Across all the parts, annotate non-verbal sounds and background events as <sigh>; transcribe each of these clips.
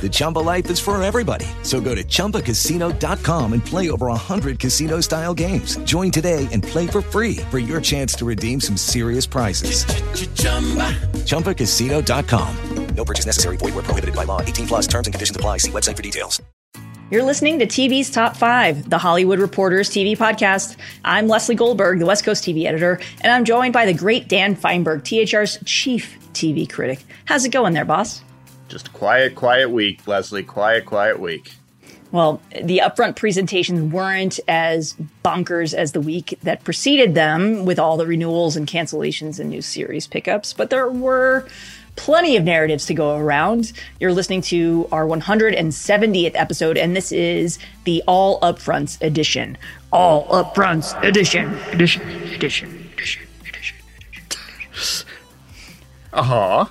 The Chumba life is for everybody. So go to ChumbaCasino.com and play over 100 casino style games. Join today and play for free for your chance to redeem some serious prizes. ChumbaCasino.com. No purchase necessary. Void where prohibited by law. 18 plus terms and conditions apply. See website for details. You're listening to TV's Top 5, the Hollywood Reporters TV podcast. I'm Leslie Goldberg, the West Coast TV editor, and I'm joined by the great Dan Fienberg, THR's chief TV critic. How's it going there, boss? Just a quiet, quiet week, Leslie. Quiet, quiet week. Well, the upfront presentations weren't as bonkers as the week that preceded them with all the renewals and cancellations and new series pickups, but there were plenty of narratives to go around. You're listening to our 170th episode, and this is the All Upfronts edition. All Upfronts edition, edition, edition, edition, edition, edition. Uh huh.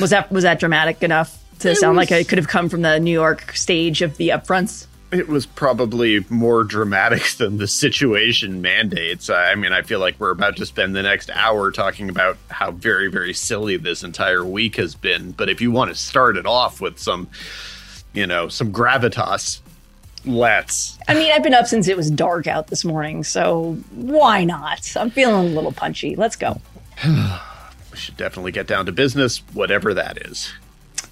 Was that was that dramatic enough to It sound like was- it could have come from the New York stage of the upfronts? It was probably more dramatic <laughs> than the situation mandates. I mean, I feel like we're about to spend the next hour talking about how very, very silly this entire week has been. But if you want to start it off with some, you know, some gravitas, let's. I mean, I've been up since it was dark out this morning, so why not? I'm feeling a little punchy. Let's go. <sighs> We should definitely get down to business, whatever that is.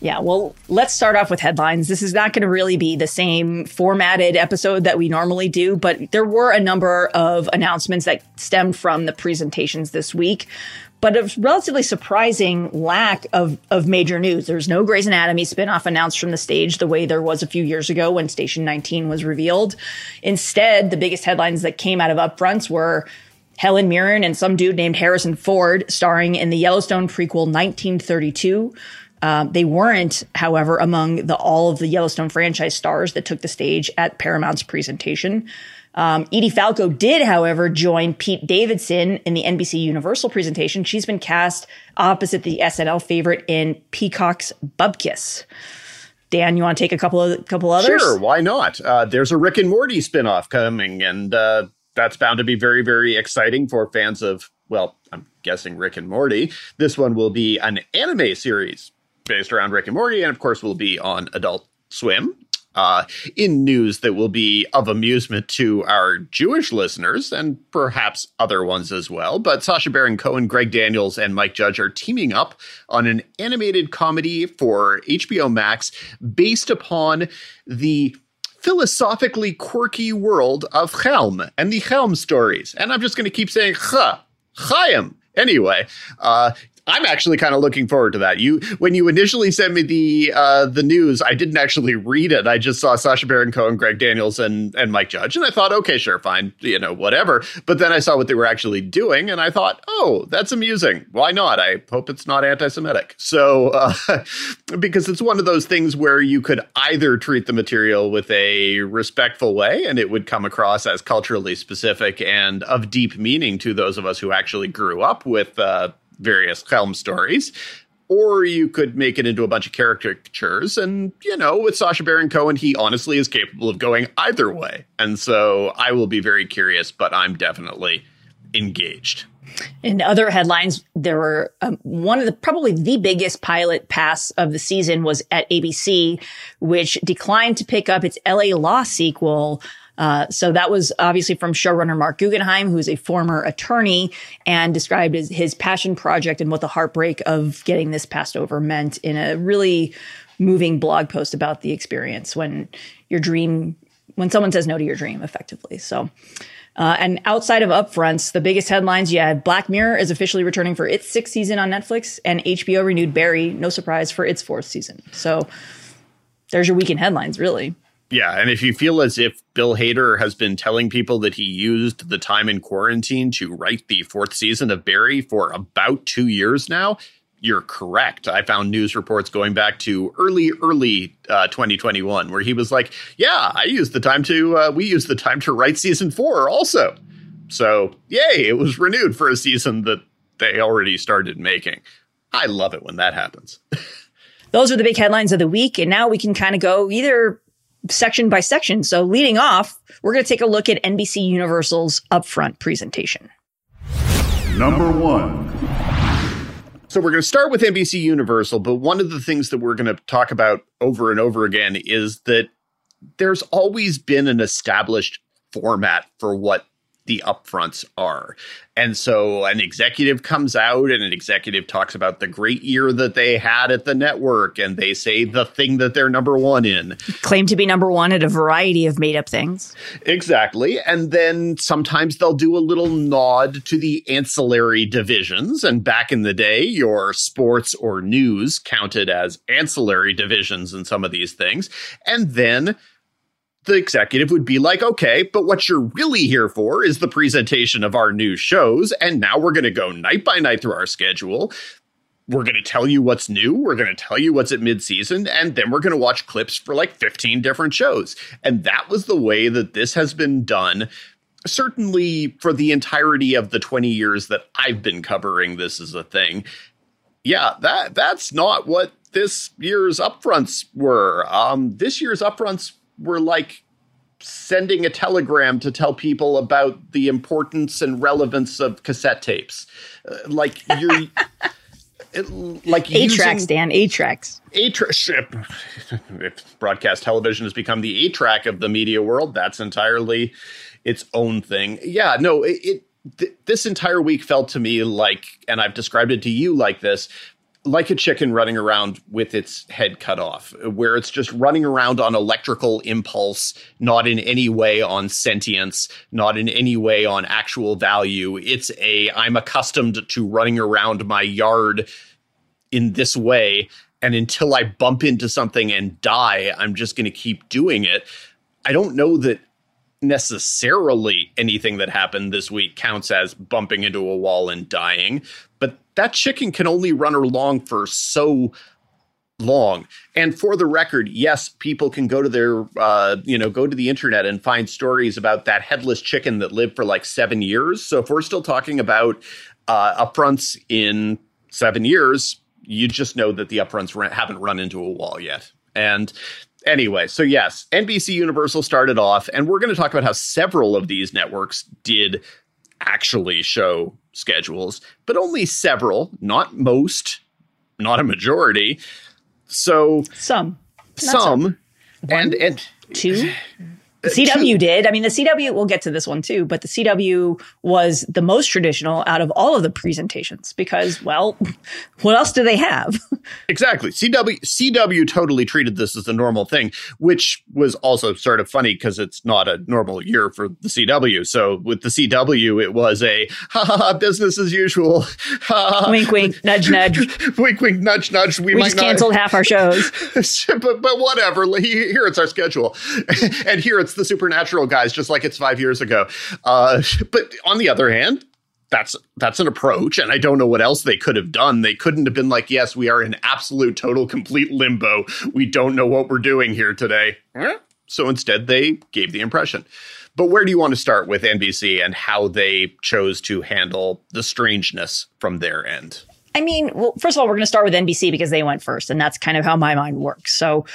Yeah, well, let's start off with headlines. This is not going to really be the same formatted episode that we normally do, but there were a number of announcements that stemmed from the presentations this week. But a relatively surprising lack of, of major news. There's no Grey's Anatomy spinoff announced from the stage the way there was a few years ago when Station 19 was revealed. Instead, the biggest headlines that came out of upfronts were Helen Mirren and some dude named Harrison Ford starring in the Yellowstone prequel 1932. Um, they weren't, however, among the all of the Yellowstone franchise stars that took the stage at Paramount's presentation. Um, Edie Falco did, however, join Pete Davidson in the NBC Universal presentation. She's been cast opposite the SNL favorite in Peacock's Bupkis. Dan, you want to take a couple of couple others? Sure, why not? Uh, there's a Rick and Morty spinoff coming, and uh, that's bound to be very, very exciting for fans of, well, I'm guessing Rick and Morty. This one will be an anime series based around Rick and Morty, and of course, will be on Adult Swim. Uh, in news that will be of amusement to our Jewish listeners and perhaps other ones as well. But Sacha Baron Cohen, Greg Daniels, and Mike Judge are teaming up on an animated comedy for HBO Max based upon the philosophically quirky world of Chelm and the Chelm stories. And I'm just going to keep saying Ch, Chaim. Anyway, uh, I'm actually kind of looking forward to that. You, when you initially sent me the uh, the news, I didn't actually read it. I just saw Sacha Baron Cohen, Greg Daniels, and and Mike Judge, and I thought, okay, sure, fine, you know, whatever. But then I saw what they were actually doing, and I thought, oh, that's amusing. Why not? I hope it's not anti-Semitic. So, uh, <laughs> because it's one of those things where you could either treat the material with a respectful way, and it would come across as culturally specific and of deep meaning to those of us who actually grew up with. Uh, various Chelm stories. Or you could make it into a bunch of caricatures. And, you know, with Sacha Baron Cohen, he honestly is capable of going either way. And so I will be very curious, but I'm definitely engaged. In other headlines, there were um, one of the probably the biggest pilot pass of the season was at ABC, which declined to pick up its LA Law sequel. Uh, so that was obviously from showrunner Marc Guggenheim, who's a former attorney, and described as his passion project and what the heartbreak of getting this passed over meant in a really moving blog post about the experience when your dream, when someone says no to your dream, effectively. So. Uh, and outside of upfronts, the biggest headlines you had Black Mirror is officially returning for its sixth season on Netflix, and HBO renewed Barry, no surprise, for its fourth season. So there's your weekend headlines, really. Yeah, and if you feel as if Bill Hader has been telling people that he used the time in quarantine to write the fourth season of Barry for about two years now, you're correct. I found news reports going back to early, early uh, 2021 where he was like, "Yeah, I used the time to. Uh, we used the time to write season four also." So, yay! It was renewed for a season that they already started making. I love it when that happens. <laughs> Those are the big headlines of the week. And now we can kind of go either section by section. So leading off, we're going to take a look at NBC Universal's upfront presentation. Number one. So we're going to start with NBC Universal, but one of the things that we're going to talk about over and over again is that there's always been an established format for what the upfronts are. And so an executive comes out and an executive talks about the great year that they had at the network and they say the thing that they're number one in. Claim to be number one at a variety of made up things. Exactly. And then sometimes they'll do a little nod to the ancillary divisions. And back in the day, your sports or news counted as ancillary divisions in some of these things. And then the executive would be like, okay, but what you're really here for is the presentation of our new shows. And now we're going to go night by night through our schedule. We're going to tell you what's new. We're going to tell you what's at midseason. And then we're going to watch clips for like 15 different shows. And that was the way that this has been done. Certainly for the entirety of the 20 years that I've been covering this as a thing. Yeah, that that's not what this year's upfronts were. Um, this year's upfronts were like sending a telegram to tell people about the importance and relevance of cassette tapes. Uh, like you're <laughs> it, like eight tracks, Dan. Eight tracks. Eight tracks. If broadcast television has become the eight track of the media world, that's entirely its own thing. Yeah, no, it, it th- this entire week felt to me like, and I've described it to you like this like a chicken running around with its head cut off, where it's just running around on electrical impulse, not in any way on sentience, not in any way on actual value. It's a, I'm accustomed to running around my yard in this way. And until I bump into something and die, I'm just going to keep doing it. I don't know that necessarily anything that happened this week counts as bumping into a wall and dying, that chicken can only run along for so long. And for the record, yes, people can go to their, uh, you know, go to the internet and find stories about that headless chicken that lived for like seven years. So if we're still talking about uh, upfronts in seven years, you just know that the upfronts haven't run into a wall yet. And anyway, so yes, NBC Universal started off, and we're going to talk about how several of these networks did actually show schedules, but only several, not most, not a majority. So some, some, some. and and two. <laughs> The CW did. I mean, the CW, we'll get to this one too, but the CW was the most traditional out of all of the presentations because, well, <laughs> what else do they have? <laughs> exactly. CW, CW totally treated this as a normal thing, which was also sort of funny because it's not a normal year for the CW. So with the CW, it was a ha ha ha business as usual. <laughs> wink, wink, nudge, nudge. wink, wink, nudge, nudge. We, we just canceled half our shows. but, but whatever. Here it's our schedule. and here it's it's the supernatural guys, just like it's five years ago. Uh, but on the other hand, that's that's an approach and i don't know what else they could have done. They couldn't have been like yes we are in absolute total complete limbo. We don't know what we're doing here today. So instead they gave the impression. But where do you want to start with nbc and how they chose to handle the strangeness from their end? I mean, well, first of all, we're going to start with NBC because they went first, and that's kind of how my mind works. So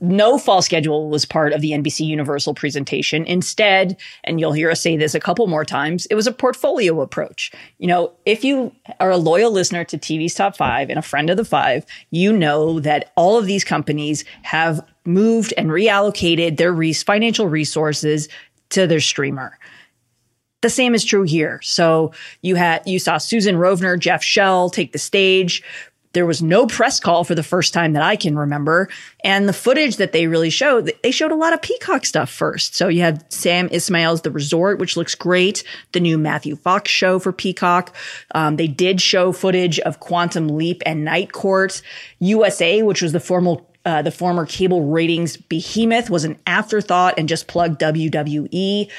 no fall schedule was part of the NBC Universal presentation. Instead, and you'll hear us say this a couple more times, it was a portfolio approach. You know, if you are a loyal listener to TV's Top Five and a friend of the five, you know that all of these companies have moved and reallocated their financial resources to their streamer. The same is true here. So you had you saw Susan Rovner, Jeff Shell take the stage there was no press call for the first time that I can remember. And the footage that they really showed, they showed a lot of Peacock stuff first. So you had Sam Esmail's The Resort, which looks great. The new Matthew Fox show for Peacock. Um, they did show footage of Quantum Leap and Night Court. USA, which was the formal uh, the former cable ratings behemoth was an afterthought and just plugged WWE.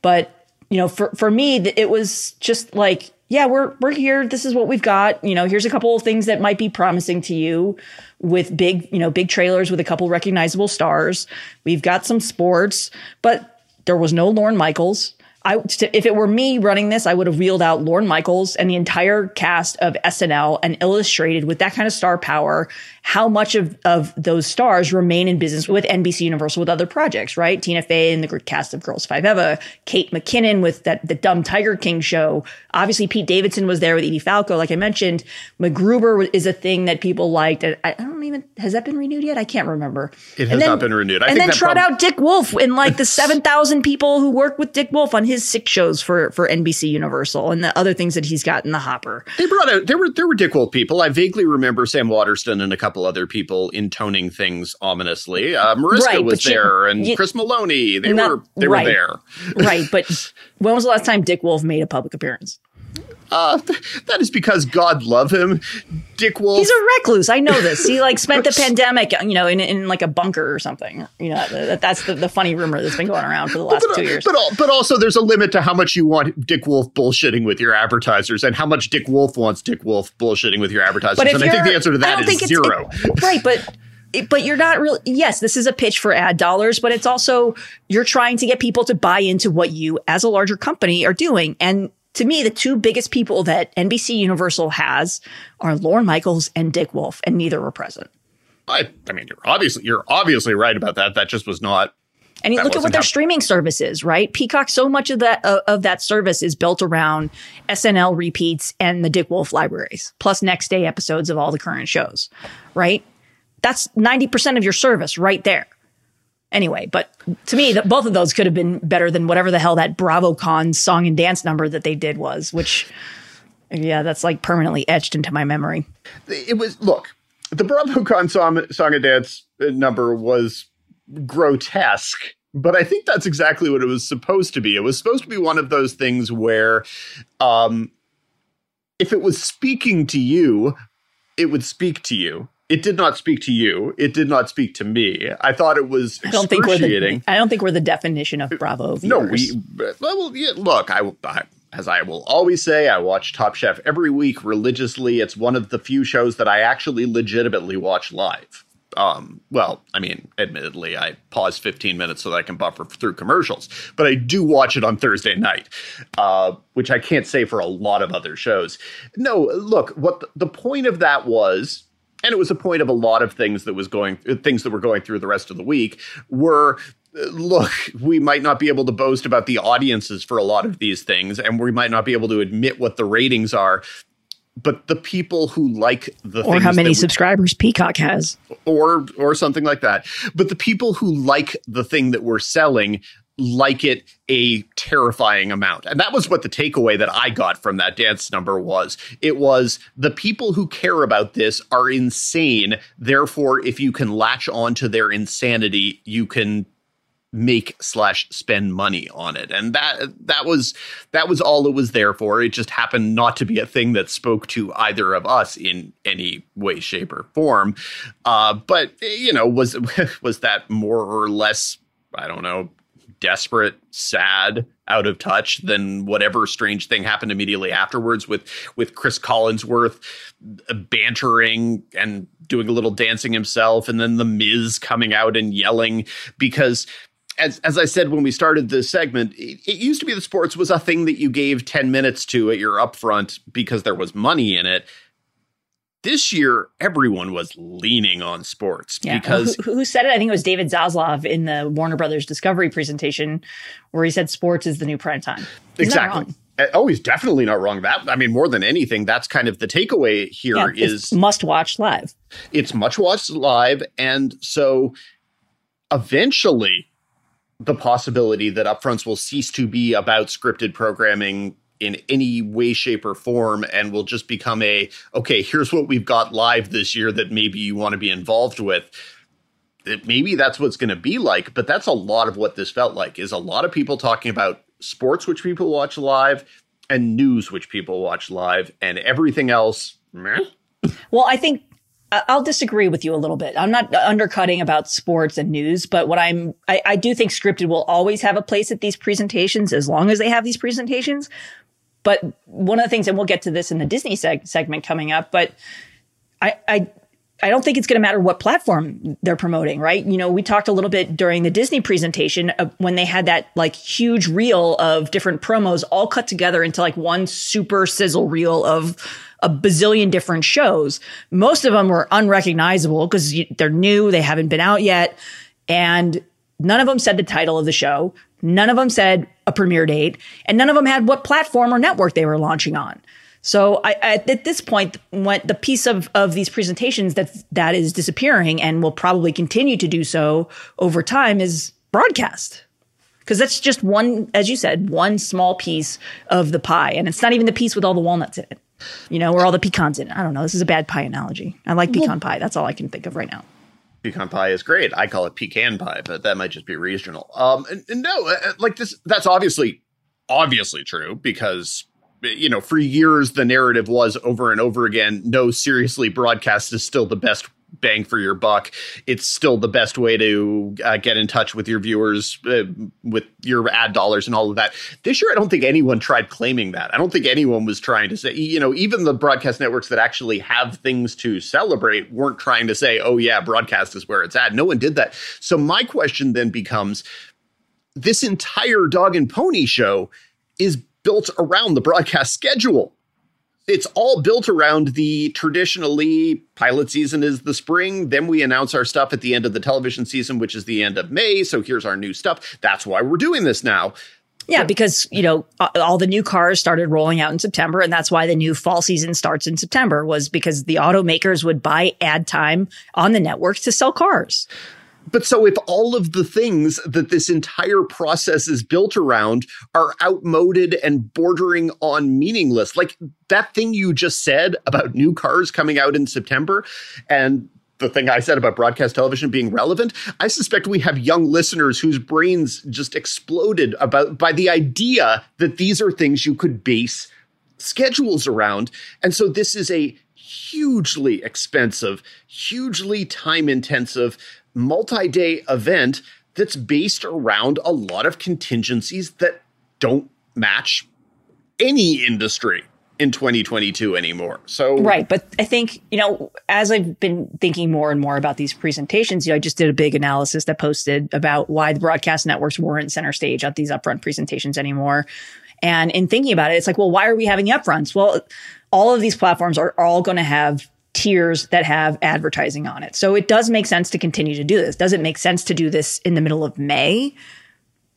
But, you know, for, for me, it was just like, yeah, we're we're here. This is what we've got. You know, here's a couple of things that might be promising to you with big, you know, big trailers with a couple recognizable stars. We've got some sports, but there was no Lorne Michaels. I, if it were me running this, I would have wheeled out Lorne Michaels and the entire cast of SNL and illustrated with that kind of star power how much of, of those stars remain in business with NBC Universal with other projects, right? Tina Fey and the cast of Girls Five Eva, Kate McKinnon with that the dumb Tiger King show. Obviously, Pete Davidson was there with Edie Falco, like I mentioned. MacGruber is a thing that people liked. I, I don't even has that been renewed yet? I can't remember. It has then, not been renewed. I and think then trot prob- out Dick Wolf and like the <laughs> seven thousand people who work with Dick Wolf on his six shows for for NBC Universal and the other things that he's got in the hopper. They brought out there were there were Dick Wolf people. I vaguely remember Sam Waterston and a couple other people intoning things ominously. Uh, Mariska Right, was but you- there, and you- Chris Meloni. They Not- were they right. were there. right, but <laughs> when was the last time Dick Wolf made a public appearance? Uh, <laughs> that is because God love him, Dick Wolf. He's a recluse. I know this. He like spent the <laughs> pandemic, you know, in, in like a bunker or something. You know, that, that's the, the funny rumor that's been going around for the last but, two years. but, but also, there's a limit to how much you want Dick Wolf bullshitting with your advertisers, and how much Dick Wolf wants Dick Wolf bullshitting with your advertisers. But and I think the answer to that is zero. it- right, but but you're not really. Yes, this is a pitch for ad dollars, but it's also you're trying to get people to buy into what you, as a larger company, are doing. And to me, the two biggest people that NBC Universal has are Lorne Michaels and Dick Wolf, and neither were present. I, I mean, you're obviously you're obviously right about that. That just was not. And you look at what their streaming service is, right? Peacock, so much of that uh, of that service is built around SNL repeats and the Dick Wolf libraries, plus next day episodes of all the current shows, right? That's 90% of your service right there. Anyway, but to me, the, both of those could have been better than whatever the hell that BravoCon song and dance number that they did was, which, yeah, that's like permanently etched into my memory. It was look. The BravoCon song, song and dance number was grotesque, but I think that's exactly what it was supposed to be. It was supposed to be one of those things where, um, if it was speaking to you, it would speak to you. It did not speak to you. It did not speak to me. I thought it was I don't think we're the, I don't think we're the definition of Bravo. viewers. No, we well, yeah, look. I, I as I will always say, I watch Top Chef every week religiously. It's one of the few shows that I actually legitimately watch live. Um, well, I mean, admittedly, I pause 15 minutes so that I can buffer through commercials, but I do watch it on Thursday night, uh, which I can't say for a lot of other shows. No, look, what the, the point of that was and it was a point of a lot of things that was going things that were going through the rest of the week were uh, look we might not be able to boast about the audiences for a lot of these things and we might not be able to admit what the ratings are but the people who like the thing. or how many we- subscribers Peacock has. or or something like that. But the people who like the thing that we're selling like it a terrifying amount. And that was what the takeaway that I got from that dance number was. It was the people who care about this are insane. Therefore, if you can latch on to their insanity, you can make slash spend money on it and that that was that was all it was there for it just happened not to be a thing that spoke to either of us in any way shape or form uh but you know was <laughs> was that more or less i don't know desperate sad out of touch than whatever strange thing happened immediately afterwards with with cris collinsworth bantering and doing a little dancing himself and then the miz coming out and yelling because as as I said when we started this segment, it, it, used to be the sports was a thing that you gave 10 minutes to at your upfront because there was money in it. This year, everyone was leaning on sports Yeah. because who, who said it? I think it was David Zaslav in the Warner Brothers Discovery presentation, where he said sports is the new prime time. He's exactly. Uh, Oh, he's definitely not wrong. That I mean, more than anything, that's kind of the takeaway here Yeah, is it's must watch live. it's much watched live and so eventually the possibility that upfronts will cease to be about scripted programming in any way shape or form and will just become a okay here's what we've got live this year that maybe you want to be involved with That maybe that's what's going to be like but that's a lot of what this felt like is a lot of people talking about sports which people watch live and news which people watch live and everything else meh. Well, I think I'll disagree with you a little bit. I'm not undercutting about sports and news, but what I'm, I, I do think scripted will always have a place at these presentations as long as they have these presentations. But one of the things, and we'll get to this in the Disney seg- segment coming up, but I, I, I don't think it's going to matter what platform they're promoting, right? You know, we talked a little bit during the Disney presentation when they had that like huge reel of different promos all cut together into like one super sizzle reel of a bazillion different shows. Most of them were unrecognizable because they're new, they haven't been out yet. And none of them said the title of the show. None of them said a premiere date, and none of them had what platform or network they were launching on. So I, I, at this point, the piece of, of these presentations that that is disappearing and will probably continue to do so over time is broadcast. Because that's just one, as you said, one small piece of the pie. And it's not even the piece with all the walnuts in it, you know, or all the pecans in it. I don't know. This is a bad pie analogy. I like pecan well, pie. That's all I can think of right now. Pecan pie is great. I call it pecan pie, but that might just be regional. Um, and, and no, uh, uh, like this, that's obviously, obviously true because you know, for years the narrative was over and over again, no, seriously, broadcast is still the best bang for your buck. It's still the best way to uh, get in touch with your viewers, uh, with your ad dollars and all of that. This year, I don't think anyone tried claiming that. I don't think anyone was trying to say, you know, even the broadcast networks that actually have things to celebrate weren't trying to say, oh, yeah, broadcast is where it's at. No one did that. So my question then becomes this entire dog and pony show is built around the broadcast schedule. It's all built around the traditionally pilot season is the spring. Then we announce our stuff at the end of the television season, which is the end of May. So here's our new stuff. That's why we're doing this now. Yeah, because, you know, all the new cars started rolling out in September and that's why the new fall season starts in September was because the automakers would buy ad time on the networks to sell cars. But so if all of the things that this entire process is built around are outmoded and bordering on meaningless, like that thing you just said about new cars coming out in September and the thing I said about broadcast television being relevant, I suspect we have young listeners whose brains just exploded about by the idea that these are things you could base schedules around. And so this is a hugely expensive, hugely time intensive, multi day event that's based around a lot of contingencies that don't match any industry in 2022 anymore. So Right, but I think, you know, as I've been thinking more and more about these presentations, you know, I just did a big analysis that posted about why the broadcast networks weren't center stage at these upfront presentations anymore. And in thinking about it, it's like, well, why are we having the upfronts? Well, all of these platforms are all going to have tiers that have advertising on it. So it does make sense to continue to do this. Does it make sense to do this in the middle of May?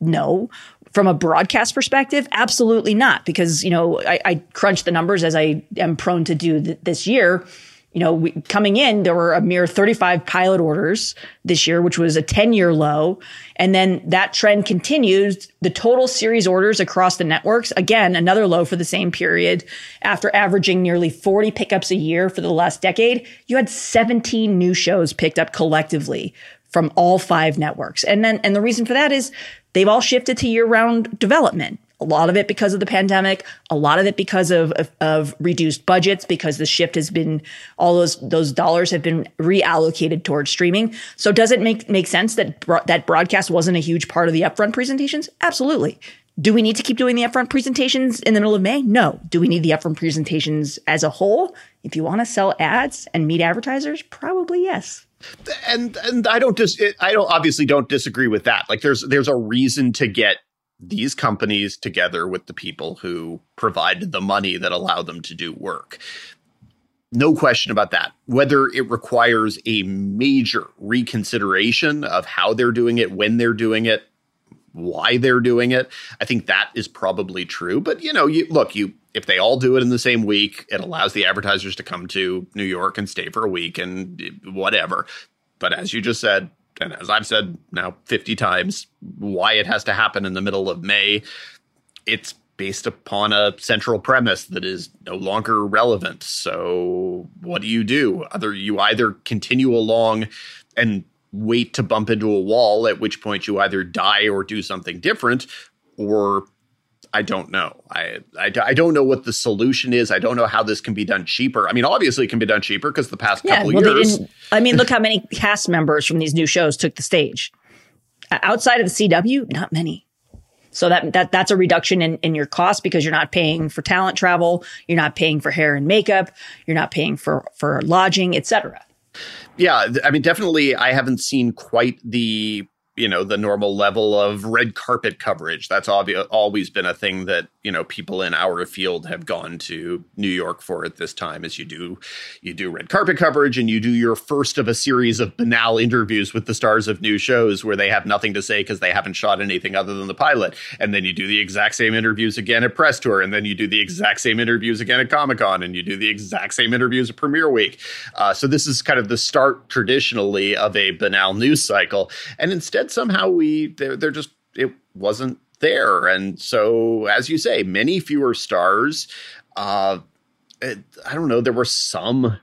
No. From a broadcast perspective, absolutely not. Because, you know, I, I crunch the numbers as I am prone to do th- this year you know, we, coming in, there were a mere 35 pilot orders this year, which was a 10 year low. And then that trend continues. The total series orders across the networks, again, another low for the same period. After averaging nearly 40 pickups a year for the last decade, you had 17 new shows picked up collectively from all five networks. And then, and the reason for that is they've all shifted to year round development a lot of it because of the pandemic, a lot of it because of, of, of, reduced budgets, because the shift has been, all those, those dollars have been reallocated towards streaming. So does it make, make sense that, bro- that broadcast wasn't a huge part of the upfront presentations? Absolutely. Do we need to keep doing the upfront presentations in the middle of May? No. Do we need the upfront presentations as a whole? If you want to sell ads and meet advertisers, probably yes. And and I don't just dis- I don't obviously don't disagree with that. Like there's there's a reason to get these companies together with the people who provide the money that allow them to do work. No question about that. Whether it requires a major reconsideration of how they're doing it, when they're doing it, why they're doing it, I think that is probably true. But you know, you look, you if they all do it in the same week, it allows the advertisers to come to New York and stay for a week and eh, whatever. But as you just said, and as I've said now 50 times, why it has to happen in the middle of May, it's based upon a central premise that is no longer relevant. So what do you do? Either you either continue along and wait to bump into a wall, at which point you either die or do something different, or I don't know. I, I, I, don't know what the solution is. I don't know how this can be done cheaper. I mean, obviously it can be done cheaper because the past yeah, couple well, years. I mean, look how many cast members from these new shows took the stage. Outside of the CW, not many. So that that that's a reduction in, in your cost because you're not paying for talent travel, you're not paying for hair and makeup, you're not paying for for lodging, etc. Yeah, I mean, definitely, I haven't seen quite the you know the normal level of red carpet coverage. That's always been a thing that you know people in our field have gone to New York for at this time. Is you do you do red carpet coverage and you do your first of a series of banal interviews with the stars of new shows where they have nothing to say because they haven't shot anything other than the pilot, and then you do the exact same interviews again at press tour, and then you do the exact same interviews again at Comic Con, and you do the exact same interviews at Premiere Week. Uh, so this is kind of the start traditionally of a banal news cycle, and instead somehow we they're, they're just it wasn't there. And so as you say many fewer stars. Uh it, i don't know there were some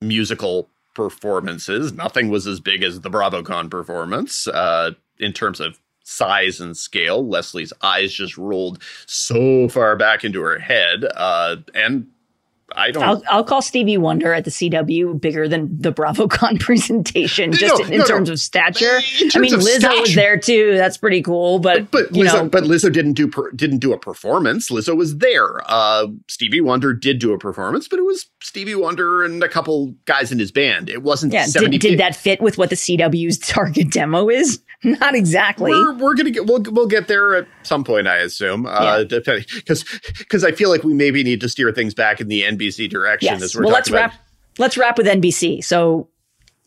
musical performances. Nothing was as big as the bravocon performance uh in terms of size and scale. Leslie's eyes just rolled so far back into her head. Uh and I don't. I'll, I'll, call Stevie Wonder at the CW bigger than the BravoCon <laughs> presentation, just no, in, in no, terms no. of stature. Terms I mean, Lizzo stature. was there too. That's pretty cool. But but, but Lizzo, know. but Lizzo didn't do per, didn't do a performance. Lizzo was there. Uh, Stevie Wonder did do a performance, but it was Stevie Wonder and a couple guys in his band. It wasn't. Yeah. Did, did that fit with what the CW's <laughs> target demo is? Not exactly. We're, we're gonna get we'll we'll get there at some point, I assume. Uh, because because I feel like we maybe need to steer things back in the NBC direction. Yes. Well, let's about. wrap. Let's wrap with NBC. So,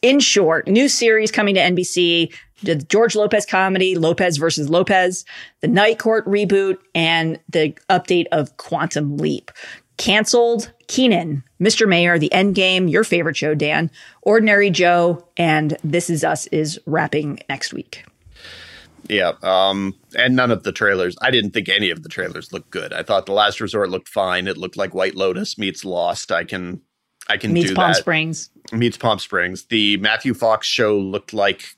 in short, new series coming to NBC: the George Lopez comedy Lopez versus Lopez, the Night Court reboot, and the update of Quantum Leap. Canceled Kenan, Mr. Mayor, The End Game, your favorite show, Dan, Ordinary Joe, and This Is Us is wrapping next week. Yeah, um, and none of the trailers. I didn't think any of the trailers looked good. I thought The Last Resort looked fine. It looked like White Lotus meets Lost. I can, I can meets do Palm that. Springs meets Palm Springs. The Matthew Fox show looked like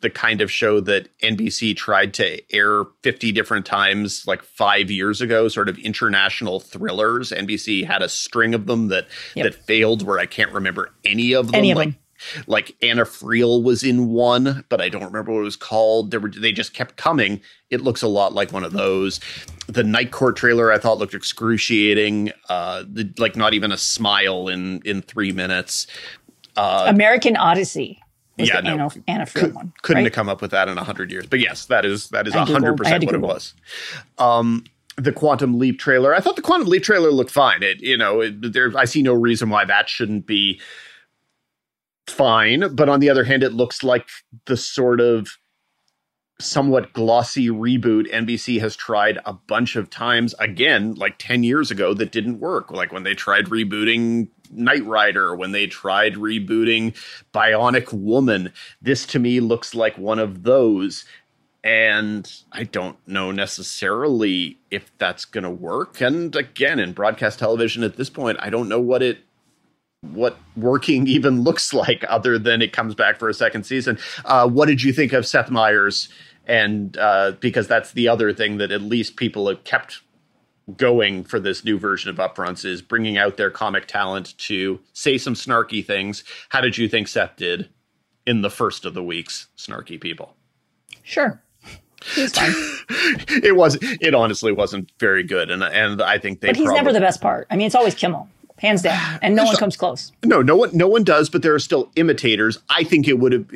the kind of show that NBC tried to air 50 different times like 5 years ago sort of international thrillers NBC had a string of them that yep. that failed where I can't remember any of them any of like, them like Anna Friel was in one, but I don't remember what it was called. They were they just kept coming. It looks a lot like one of those. The Night Court trailer I thought looked excruciating. Uh, the, like not even a smile in in three minutes. Uh, American Odyssey yeah, no, Anna, Anna Friel could, one. Couldn't right? have come up with that in hundred years. But yes, that is that is hundred percent what Google. it was. Um, the Quantum Leap trailer. I thought the Quantum Leap trailer looked fine. It, you know, it, there. I see no reason why that shouldn't be fine. But on the other hand, it looks like the sort of somewhat glossy reboot NBC has tried a bunch of times again, like 10 years ago, that didn't work. Like when they tried rebooting Knight Rider, when they tried rebooting Bionic Woman. This to me looks like one of those. And I don't know necessarily if that's going to work. And again, in broadcast television at this point, I don't know what it what working <laughs> even looks like other than it comes back for a second season. Uh, what did you think of Seth Meyers? And uh, because that's the other thing that at least people have kept going for this new version of upfronts is bringing out their comic talent to say some snarky things. How did you think Seth did in the first of the week's snarky people? Sure. <laughs> it was it honestly wasn't very good and and I think they But he's probably, never the best part. I mean it's always Kimmel hands down, <sighs> and no one comes close. No, no one, no one does. But there are still imitators. I think it would have.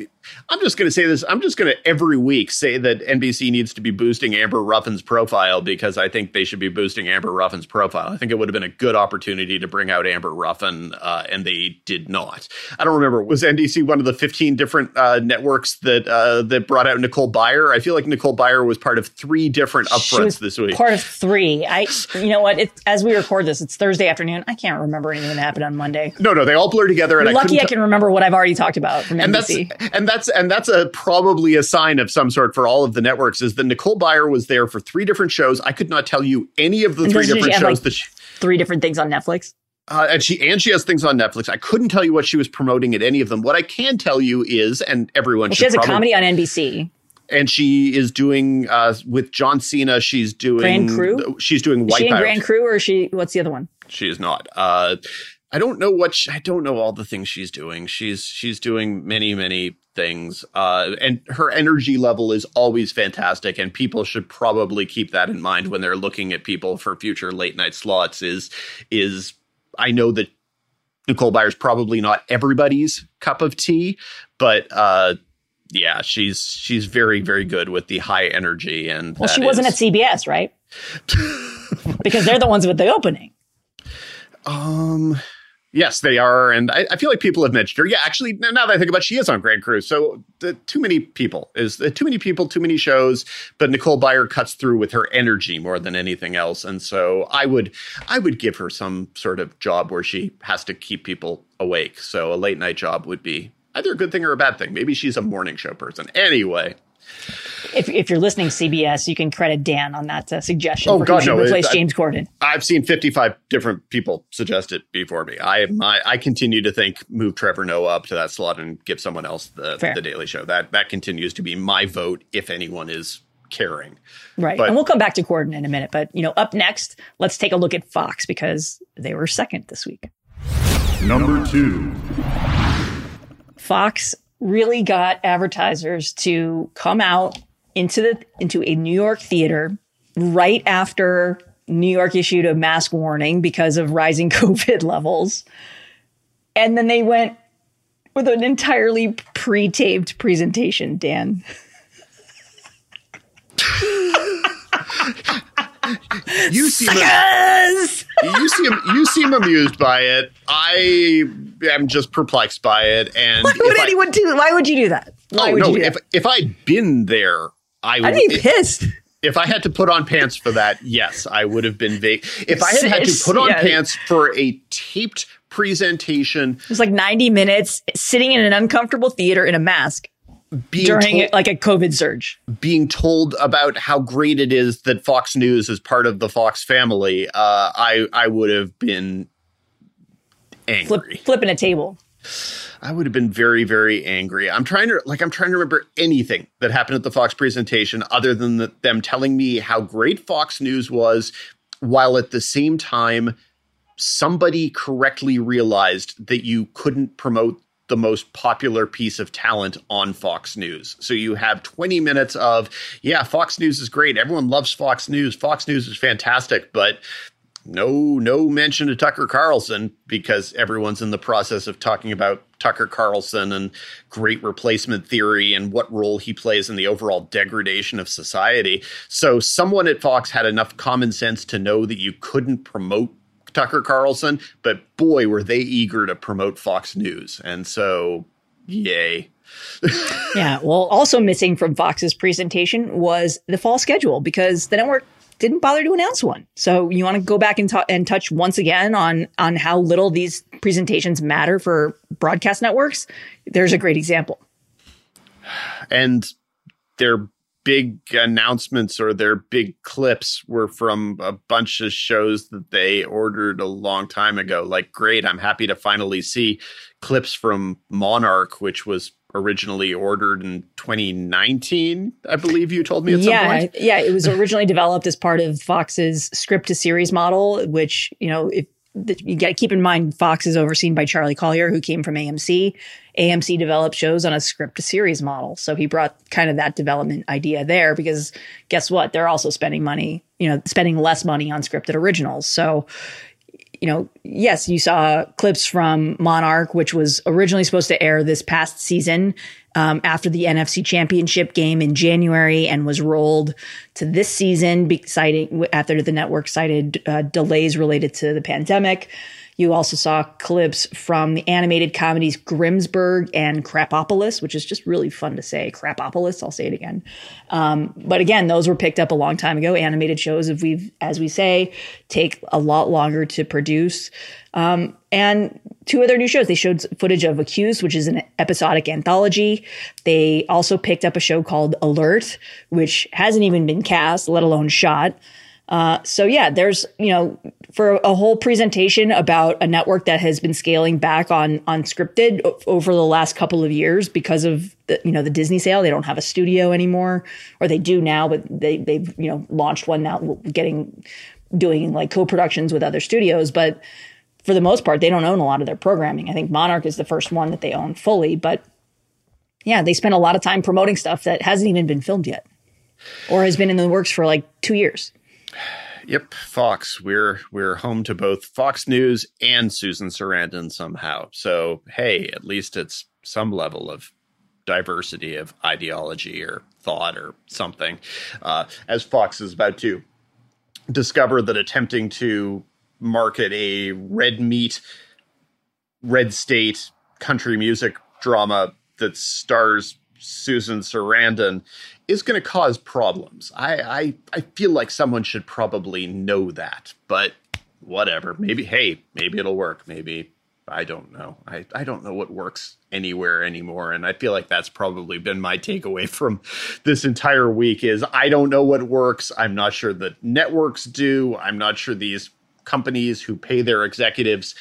I'm just going to say this. I'm just going to every week say that NBC needs to be boosting Amber Ruffin's profile because I think they should be boosting Amber Ruffin's profile. I think it would have been a good opportunity to bring out Amber Ruffin, uh, and they did not. I don't remember. Was NBC one of the 15 different uh, networks that uh, that brought out Nicole Byer? I feel like Nicole Byer was part of three different upfronts this week. Part of three. I, you know what? It, as we record this, it's Thursday afternoon. I can't remember anything that happened on Monday. No, no, they all blur together. And You're I lucky I can remember what I've already talked about from and NBC. That's, and that's and that's a probably a sign of some sort for all of the networks is that Nicole Byer was there for three different shows. I could not tell you any of the and three different shows like that she, three different things on Netflix. Uh, and she and she has things on Netflix. I couldn't tell you what she was promoting at any of them. What I can tell you is, and everyone well, she has probably, a comedy on NBC and she is doing uh, with John Cena. She's doing Grand Crew. She's doing Wipeout. She in Grand Crew, or she? What's the other one? She is not. Uh, I don't know what she, I don't know all the things she's doing. She's she's doing many many things, uh, and her energy level is always fantastic. And people should probably keep that in mind when they're looking at people for future late night slots. Is is I know that Nicole Byer's probably not everybody's cup of tea, but uh, yeah, she's she's very very good with the high energy and well, she wasn't is, at CBS, right? <laughs> because they're the ones with the opening. Um, Yes, they are, and I, I, feel like people have mentioned her. Yeah, actually, now that I think about, it, she is on Grand Crew. So the, too many people is the, too many people, too many shows. But Nicole Byer cuts through with her energy more than anything else, and so I would I would give her some sort of job where she has to keep people awake. So a late night job would be either a good thing or a bad thing. Maybe she's a morning show person. Anyway, if, if you're listening CBS, you can credit Dan on that uh, suggestion. Oh for God, no! Replace it, James Corden. I've seen 55 different people suggest it before me. I, I, I continue to think move Trevor Noah up to that slot and give someone else the Fair. the Daily Show. That that continues to be my vote if anyone is caring. Right. But, and we'll come back to Corden in a minute. But, you know, up next, let's take a look at Fox because they were second this week. Number two. Fox really got advertisers to come out into the into a New York theater right after New York issued a mask warning because of rising <laughs> COVID levels. And then they went with an entirely pre-taped presentation, Dan. <laughs> <laughs> you seem you seem you seem amused by it. I am just perplexed by it. And why would anyone I, do? Why would you do that? Why oh no! If that? if I'd been there, I would. I'd be pissed. If, if I had to put on pants for that, yes, I would have been vague. If I had had to put on yeah. pants for a taped presentation, it was like ninety minutes sitting in an uncomfortable theater in a mask during told, like a COVID surge. Being told about how great it is that Fox News is part of the Fox family, uh, I I would have been angry, Flip, flipping a table. I would have been very, very angry. I'm trying to like I'm trying to remember anything that happened at the Fox presentation other than the, them telling me how great Fox News was, while at the same time somebody correctly realized that you couldn't promote the most popular piece of talent on Fox News. So you have 20 minutes of, yeah, Fox News is great. Everyone loves Fox News. Fox News is fantastic, but no no mention to Tucker Carlson because everyone's in the process of talking about Tucker Carlson and great replacement theory and what role he plays in the overall degradation of society. So someone at Fox had enough common sense to know that you couldn't promote Tucker Carlson, but boy, were they eager to promote Fox News. And so, yay. <laughs> yeah. Well, also missing from Fox's presentation was the fall schedule because the network didn't bother to announce one. So you want to go back and, t- and touch once again on on how little these presentations matter for broadcast networks. There's a great example. And they're big announcements or their big clips were from a bunch of shows that they ordered a long time ago. Like, great, I'm happy to finally see clips from Monarch, which was originally ordered in 2019, I believe you told me at yeah, some point. Yeah, it was <laughs> originally developed as part of Fox's script to series model, which, you know, if you got to keep in mind Fox is overseen by Charlie Collier, who came from AMC. AMC developed shows on a script to series model. So he brought kind of that development idea there because guess what? They're also spending money, you know, spending less money on scripted originals. So, you know, yes, you saw clips from Monarch, which was originally supposed to air this past season um, after the NFC Championship game in January and was rolled to this season, citing after the network cited uh, delays related to the pandemic. You also saw clips from the animated comedies Grimsburg and Krapopolis, which is just really fun to say. Krapopolis, I'll say it again. Um, but again, those were picked up a long time ago. Animated shows, if we as we say, take a lot longer to produce. Um, and two other new shows. They showed footage of Accused, which is an episodic anthology. They also picked up a show called Alert, which hasn't even been cast, let alone shot. Uh, so yeah, there's you know for a whole presentation about a network that has been scaling back on on scripted over the last couple of years because of the, you know the Disney sale. They don't have a studio anymore, or they do now, but they they've you know launched one now, getting doing like co-productions with other studios, but for the most part, they don't own a lot of their programming. I think Monarch is the first one that they own fully, but yeah, they spend a lot of time promoting stuff that hasn't even been filmed yet or has been in the works for like two years. Yep, Fox. We're we're home to both Fox News and Susan Sarandon somehow. So hey, at least it's some level of diversity of ideology or thought or something. Uh, as Fox is about to discover that attempting to market a red meat, red state country music drama that stars Susan Sarandon is going to cause problems. I, I I feel like someone should probably know that, but whatever. Maybe hey, maybe it'll work. Maybe I don't know. I, I don't know what works anywhere anymore. And I feel like that's probably been my takeaway <laughs> from this entire week is I don't know what works. I'm not sure that networks do. I'm not sure these companies who pay their executives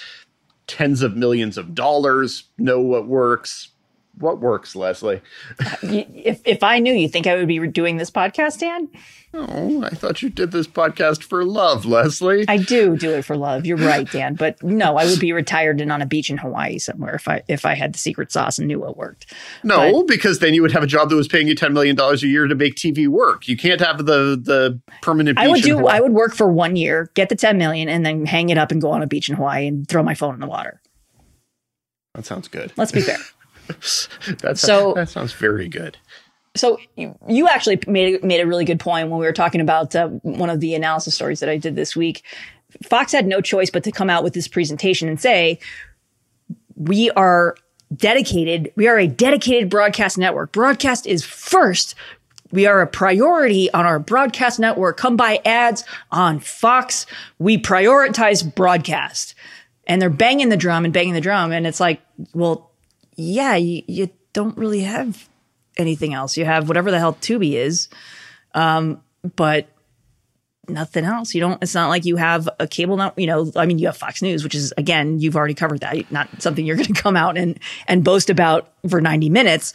tens of millions of dollars know what works what works, Leslie? <laughs> if if I knew, you think I would be doing this podcast, Dan? Oh, I thought you did this podcast for love, Leslie. I do do it for love. You're right, Dan. But no, I would be retired and on a beach in Hawaii somewhere if I if I had the secret sauce and knew what worked. No, but, because then you would have a job that was paying you ten million dollars a year to make TV work. You can't have the the permanent. I would do. I would work for one year, get the ten million, and then hang it up and go on a beach in Hawaii and throw my phone in the water. That sounds good. Let's be fair. <laughs> <laughs> That's so that sounds very good. So you, actually made made a really good point when we were talking about uh, one of the analysis stories that I did this week. Fox had no choice but to come out with this presentation and say we are dedicated. We are a dedicated broadcast network. Broadcast is first. We are a priority on our broadcast network. Come buy ads on Fox. We prioritize broadcast. And they're banging the drum and banging the drum. And it's like, well, yeah, you, you don't really have anything else. You have whatever the hell Tubi is, um, but nothing else. You don't. It's not like you have a cable. Not you know. I mean, you have Fox News, which is again, you've already covered that. Not something you're <laughs> going to come out and and boast about for 90 minutes.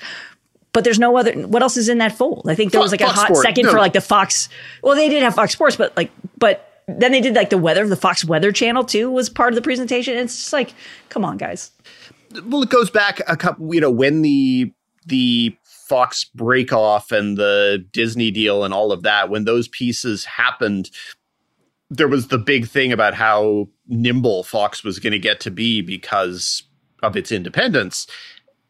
But there's no other. What else is in that fold? I think there was like a hot Sport. second no. for like the Fox. Well, they did have Fox Sports, but like, but then they did like the weather. The Fox Weather Channel too was part of the presentation. It's just like, come on, guys well, it goes back a couple. You know, when the the Fox break off and the Disney deal and all of that, when those pieces happened, there was the big thing about how nimble Fox was going to get to be because of its independence.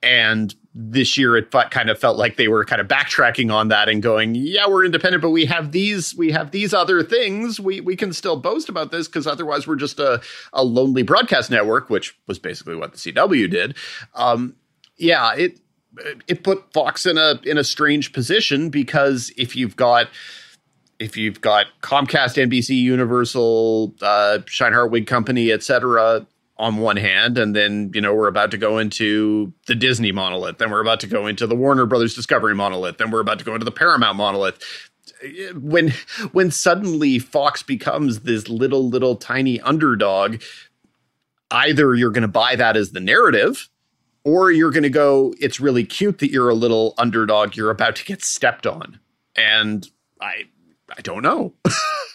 And this year it kind of felt like they were kind of backtracking on that and going, yeah, we're independent, but we have these, we have these other things. We we can still boast about this because otherwise we're just a, a lonely broadcast network, which was basically what the CW did. Um, yeah, it it put Fox in a in a strange position because if you've got if you've got Comcast, NBC, Universal, uh, Shine Wig Company, et cetera, on one hand, and then you know we're about to go into the Disney monolith, then we're about to go into the Warner Brothers Discovery monolith, then we're about to go into the Paramount monolith. When when suddenly Fox becomes this little little tiny underdog, either you're going to buy that as the narrative, or you're going to go, it's really cute that you're a little underdog, you're about to get stepped on, and I I don't know. <laughs>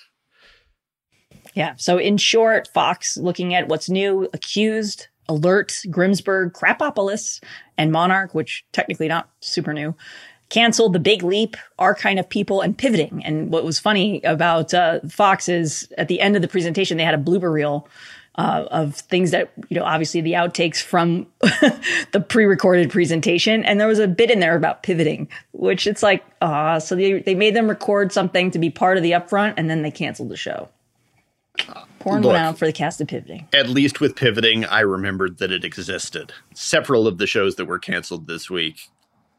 Yeah. So in short, Fox looking at what's new, accused, alert, Grimsburg, Krapopolis, and Monarch, which technically not super new, canceled the big leap, our kind of people, and pivoting. And what was funny about uh, Fox is at the end of the presentation, they had a blooper reel. Uh, of things that you know, obviously the outtakes from <laughs> the pre-recorded presentation, and there was a bit in there about pivoting, which it's like, ah, so they they made them record something to be part of the upfront, and then they canceled the show. Pouring Look, one out for the cast of pivoting. At least with pivoting, I remembered that it existed. Several of the shows that were canceled this week,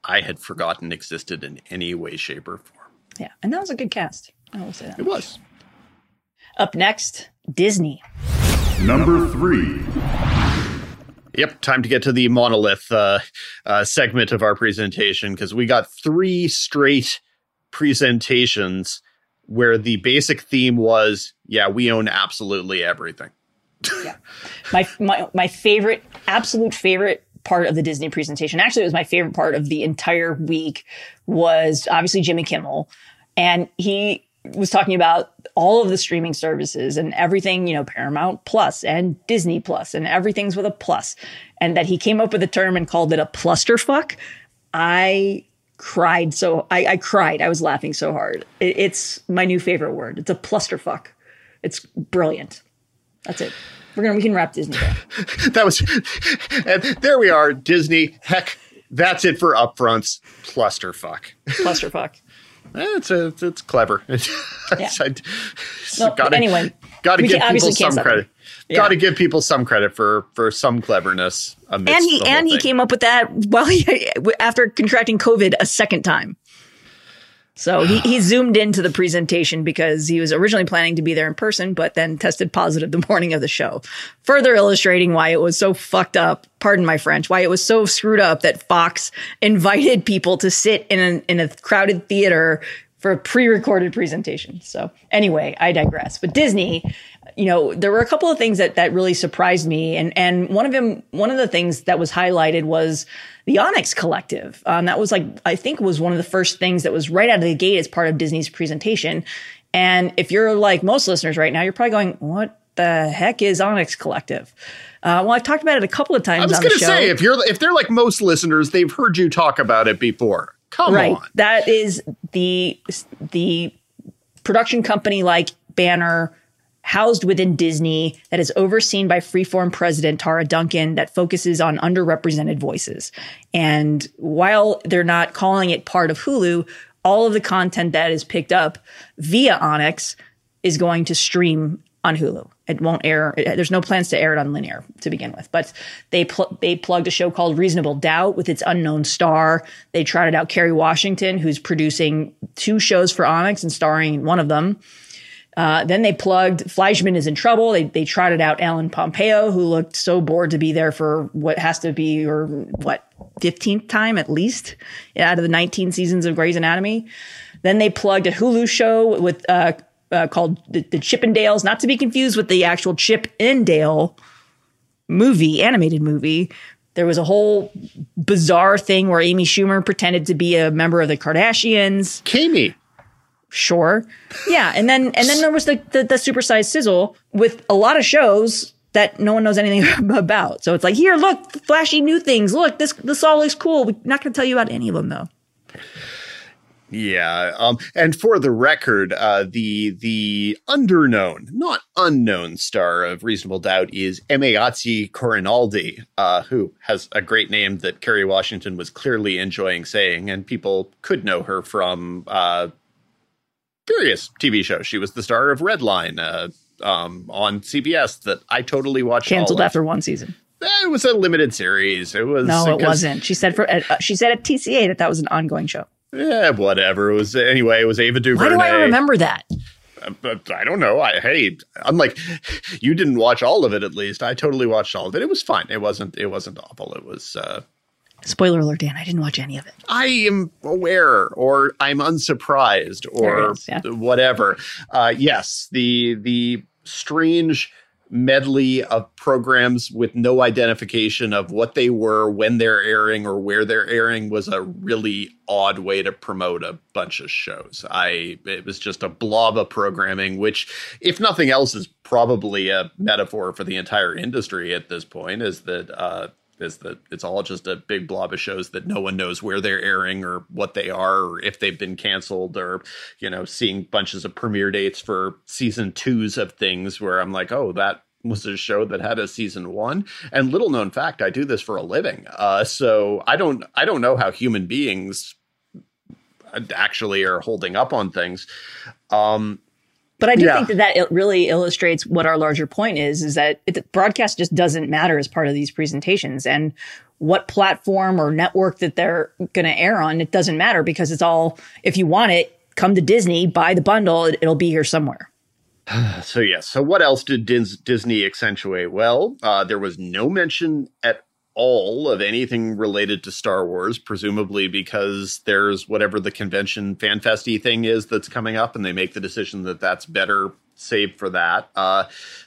I had forgotten existed in any way, shape, or form. Yeah, and that was a good cast. I will say that. It was. Up next, Disney. Number three. Yep, time to get to the monolith uh, uh, segment of our presentation because we got three straight presentations where the basic theme was, yeah, we own absolutely everything. yeah. My, my, my favorite, absolute favorite part of the Disney presentation, actually, it was my favorite part of the entire week, was obviously Jimmy Kimmel. And he was talking about all of the streaming services and everything, you know, Paramount Plus and Disney Plus and everything's with a plus. And that he came up with a term and called it a plusterfuck. I cried so I, I cried. I was laughing so hard. It, it's my new favorite word. It's a clusterfuck. It's brilliant. That's it. We're gonna we can wrap Disney. <laughs> That was, and there we are. Disney. Heck, that's it for upfronts. Clusterfuck. Clusterfuck. <laughs> Eh, it's a, it's, it's clever. <laughs> Yeah. I, No, gotta, anyway, gotta give people some credit. Yeah. Gotta give people some credit for for some cleverness. And he and he thing. came up with that while he <laughs> after contracting COVID a second time. So he, he <sighs> zoomed into the presentation because he was originally planning to be there in person, but then tested positive the morning of the show. Further illustrating why it was so fucked up, pardon my French, why it was so screwed up that Fox invited people to sit in a, in a crowded theater for a pre-recorded presentation. So anyway, I digress. But Disney, you know, there were a couple of things that that really surprised me, and and one of them, one of the things that was highlighted was the Onyx Collective. Um, that was like I think was one of the first things that was right out of the gate as part of Disney's presentation. And if you're like most listeners right now, you're probably going, "What the heck is Onyx Collective?" Uh, well, I've talked about it a couple of times I was on the going to show. say if you're if they're like most listeners, they've heard you talk about it before. Come right. on. That is the the production company like Banner housed within Disney that is overseen by Freeform president Tara Duncan that focuses on underrepresented voices. And while they're not calling it part of Hulu, all of the content that is picked up via Onyx is going to stream on Hulu. It won't air. it- there's no plans to air it on linear to begin with. But they pl- they plugged a show called Reasonable Doubt with its unknown star. They trotted out Kerry Washington, who's producing two shows for Onyx and starring in one of them. Uh, then they plugged Fleischman is in trouble. They they trotted out Ellen Pompeo, who looked so bored to be there for what has to be or what fifteenth time at least out of the nineteen seasons of Grey's Anatomy. Then they plugged a Hulu show with uh, uh, called the, the Chippendales, not to be confused with the actual Chip and Dale movie, animated movie. There was a whole bizarre thing where Amy Schumer pretended to be a member of the Kardashians. Kami. sure. Yeah and then and then there was the, the the supersized sizzle with a lot of shows that no one knows anything <laughs> about. So it's like here look flashy new things. Look this this all looks cool. We're not going to tell you about any of them though Yeah, um, and for the record, uh, the the underknown, not unknown star of Reasonable Doubt is Emayatzy Corinealdi, uh, who has a great name that Kerry Washington was clearly enjoying saying, and people could know her from uh, various TV shows. She was the star of Redline uh, um, on CBS that I totally watched. of. after one season Eh, It was a limited series. It was no it wasn't she said for uh, she said at tca that that was an ongoing show Yeah, whatever. It was anyway. It was Ava DuVernay. why do i remember that but I don't know. I hey, I'm like, you didn't watch all of it at least. I totally watched all of it. It was fine. It wasn't it wasn't awful. It was uh spoiler alert dan i didn't watch any of it I am aware or I'm unsurprised or is, yeah. whatever. Uh yes, the the strange medley of programs with no identification of what they were, when they're airing, or where they're airing was a really odd way to promote a bunch of shows. I it was just a blob of programming, which, if nothing else, is probably a metaphor for the entire industry at this point. Is that uh, is that it's all just a big blob of shows that no one knows where they're airing or what they are or if they've been canceled or you know seeing bunches of premiere dates for season twos of things where i'm like oh that was a show that had a season one. And little known fact i do this for a living. Uh, so i don't i don't know how human beings actually are holding up on things. Um But I do Yeah. think that that il- really illustrates what our larger point is: is that it, broadcast just doesn't matter as part of these presentations, and what platform or network that they're going to air on, it doesn't matter because it's all. If you want it, come to Disney, buy the bundle; it, it'll be here somewhere. <sighs> So yes. So what else did Dis- Disney accentuate? Well, uh, there was no mention at all of anything related to Star Wars, presumably because there's whatever the convention fanfesty thing is that's coming up, and they make the decision that that's better saved for that. Uh,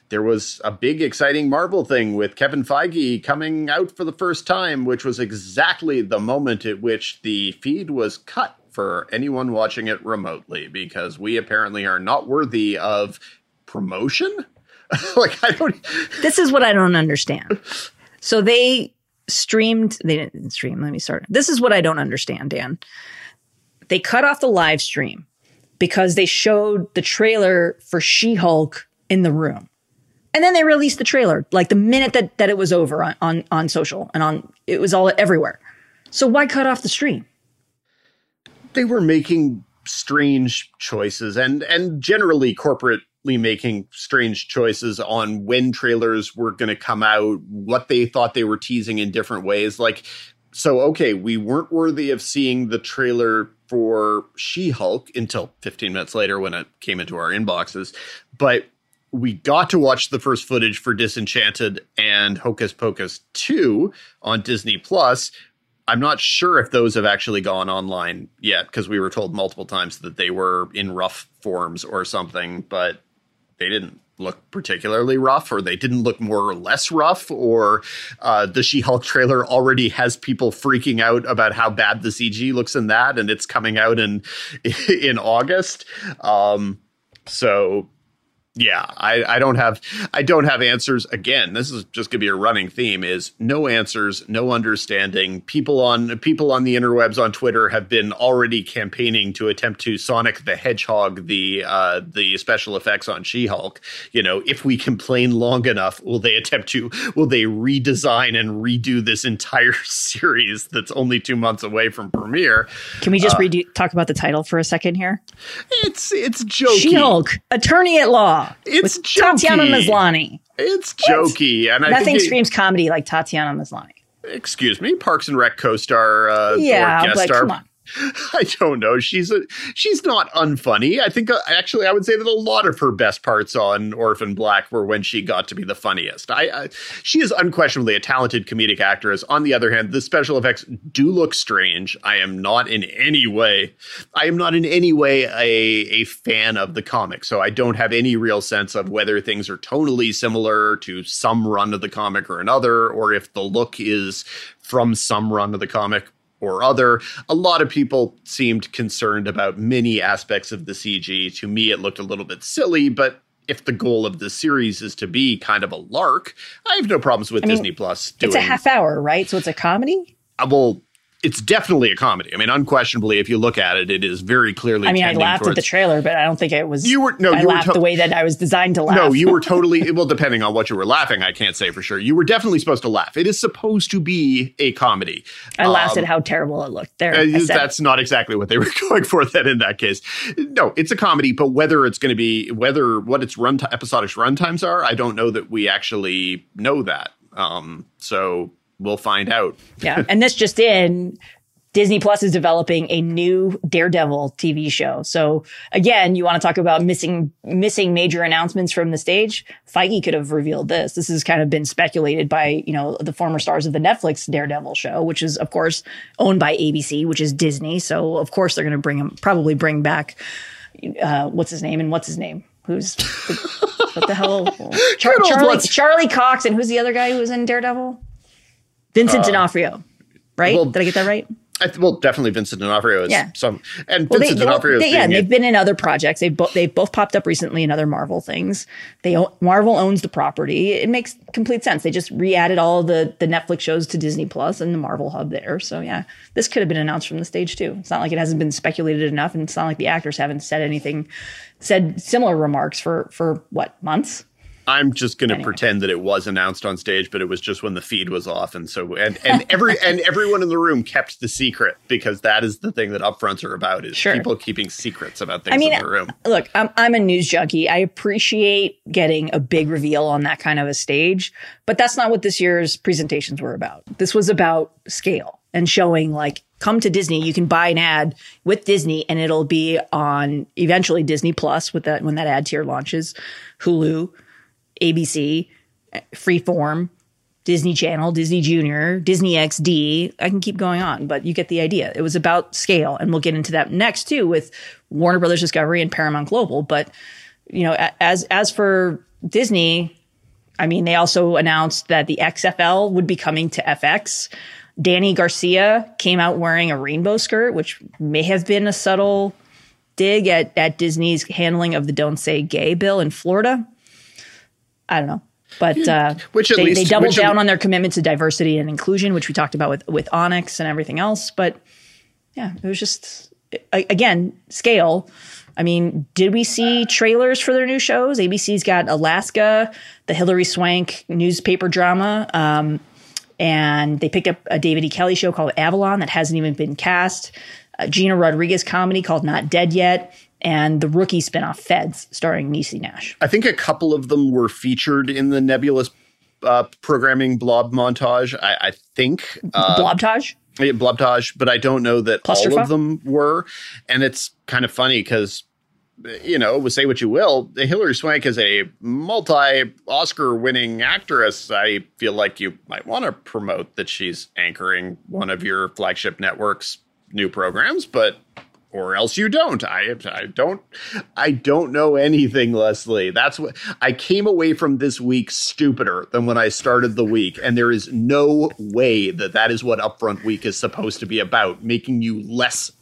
there was a big, exciting Marvel thing with Kevin Feige coming out for the first time, which was exactly the moment at which the feed was cut for anyone watching it remotely, because we apparently are not worthy of promotion. <laughs> like I don't. This is what I don't understand. <laughs> So they streamed, they didn't stream, let me start. This is what I don't understand, Dan. They cut off the live stream because they showed the trailer for She Hulk in the room. And then they released the trailer like the minute that, that it was over on, on, on social and on, it was all everywhere. So why cut off the stream? They were making strange choices and, and generally corporately making strange choices on when trailers were going to come out, what they thought they were teasing in different ways. Like, so, okay, we weren't worthy of seeing the trailer for She Hulk until 15 minutes later when it came into our inboxes. But we got to watch the first footage for Disenchanted and Hocus Pocus 2 on Disney Plus. I'm not sure if those have actually gone online yet because we were told multiple times that they were in rough forms or something, but they didn't look particularly rough or they didn't look more or less rough or uh, the she-hulk trailer already has people freaking out about how bad the cg looks in that and it's coming out in <laughs> in august. Um, so yeah, I, I don't have I don't have answers. Again, this is just gonna be a running theme: is no answers, no understanding. People on people on the interwebs on Twitter have been already campaigning to attempt to Sonic the Hedgehog the uh, the special effects on She Hulk. You know, if we complain long enough, will they attempt to will they redesign and redo this entire <laughs> series that's only two months away from premiere? Can we just uh, redo talk about the title for a second here? It's it's jokey. She Hulk, attorney at law. It's jokey. Tatiana Maslany. It's jokey, and nothing it, screams comedy like Tatiana Maslany. Excuse me, Parks and Rec co-star, uh, yeah, guest but star. come on. <laughs> I don't know. She's a she's not unfunny. I think uh, actually I would say that a lot of her best parts on Orphan Black were when she got to be the funniest. I, I she is unquestionably a talented comedic actress. On the other hand, the special effects do look strange. I am not in any way I am not in any way a a fan of the comic, so I don't have any real sense of whether things are tonally similar to some run of the comic or another, or if the look is from some run of the comic or other. A lot of people seemed concerned about many aspects of the CG. To me, it looked a little bit silly, but if the goal of the series is to be kind of a lark, I have no problems with I mean, Disney Plus doing. It's a half hour, right? So it's a comedy. Uh, well, it's definitely a comedy. I mean, unquestionably, if you look at it, it is very clearly. I mean, I laughed towards, at the trailer, but I don't think it was. You were no, I you laughed to- the way that I was designed to laugh. No, you were <laughs> totally. well, depending on what you were laughing, I can't say for sure. You were definitely supposed to laugh. It is supposed to be a comedy. I laughed um, at how terrible it looked. There, uh, that's not exactly what they were <laughs> going for. Then, in that case, no, it's a comedy. But whether it's going to be whether what its run t- episodic runtimes are, I don't know that we actually know that. Um, so we'll find out. yeah, and this just in Disney Plus is developing a new Daredevil TV show. So again, you want to talk about missing missing major announcements from the stage? Feige could have revealed this. This has kind of been speculated by, you know, the former stars of the Netflix Daredevil show, which is of course owned by ABC, which is Disney. So of course they're going to bring him probably bring back uh, what's his name and what's his name? Who's the, what the hell? <laughs> Char- Charlie, Charlie Cox and who's the other guy who was in Daredevil? Vincent uh, D'Onofrio, right? Well, Did I get that right? I, well, definitely Vincent D'Onofrio is yeah. some, and well, Vincent they, D'Onofrio. They, yeah, they've been in other projects. They've bo- they've both popped up recently in other Marvel things. They own, Marvel owns the property. It makes complete sense. They just re-added all the the Netflix shows to Disney Plus and the Marvel Hub there. So yeah, this could have been announced from the stage too. It's not like it hasn't been speculated enough, and it's not like the actors haven't said anything, said similar remarks for for what months. I'm just going to anyway. pretend that it was announced on stage, but it was just when the feed was off, and so and and every <laughs> and everyone in the room kept the secret because that is the thing that upfronts are about is sure. people keeping secrets about things I mean, in the room. Uh, look, I'm I'm a news junkie. I appreciate getting a big reveal on that kind of a stage, but that's not what this year's presentations were about. This was about scale and showing like come to Disney. You can buy an ad with Disney, and it'll be on eventually Disney Plus with that when that ad tier launches, Hulu ABC, Freeform, Disney Channel, Disney Junior, Disney XD. I can keep going on, but you get the idea. It was about scale, and we'll get into that next too with Warner Brothers Discovery and Paramount Global. But you know, as as for Disney, I mean, they also announced that the XFL would be coming to FX. Danny Garcia came out wearing a rainbow skirt, which may have been a subtle dig at, at Disney's handling of the Don't Say Gay bill in Florida. I don't know. But uh, which at they, least, they doubled down on their commitment to diversity and inclusion, which we talked about with with Onyx and everything else. But yeah, it was just again scale. I mean, did we see trailers for their new shows? ABC's got Alaska, the Hilary Swank newspaper drama. Um, and they picked up a David E. Kelley show called Avalon that hasn't even been cast. A Gina Rodriguez comedy called Not Dead Yet, and the rookie spinoff Feds, starring Niecy Nash. I think a couple of them were featured in the Nebulous uh, programming blob montage. I, I think uh, Blobtage. Yeah, Blobtage, but I don't know that all of them were. And it's kind of funny because you know, say what you will, Hilary Swank is a multi Oscar winning actress. I feel like you might want to promote that she's anchoring one of your flagship networks' new programs, but or else you don't. I I don't I don't know anything, Leslie. That's what I came away from this week stupider than when I started the week, and there is no way that that is what Upfront Week is supposed to be about, making you less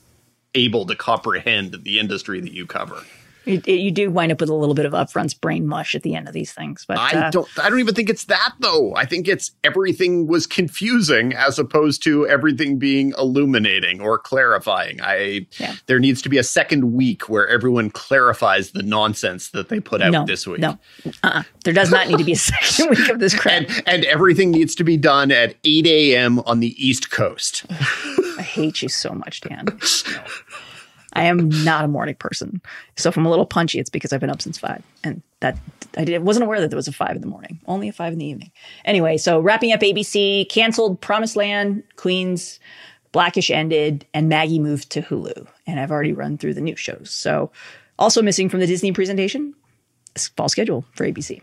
able to comprehend the industry that you cover. You, you, do wind up with a little bit of upfronts brain mush at the end of these things, but I uh, don't. I don't even think it's that though. I think it's everything was confusing as opposed to everything being illuminating or clarifying. I yeah. there needs to be a second week where everyone clarifies the nonsense that they put out no, this week. No, uh-uh. there does not need to be a <laughs> second week of this crap. And, and everything needs to be done at eight a.m. on the East Coast. I hate you so much, Dan. <laughs> I am not a morning person. So if I'm a little punchy, it's because I've been up since five. And that I did, wasn't aware that there was a five in the morning, only a five in the evening. Anyway, so wrapping up ABC, canceled Promised Land, Queens, Blackish ended, and Maggie moved to Hulu. And I've already run through the new shows. So also missing from the Disney presentation, fall schedule for ABC.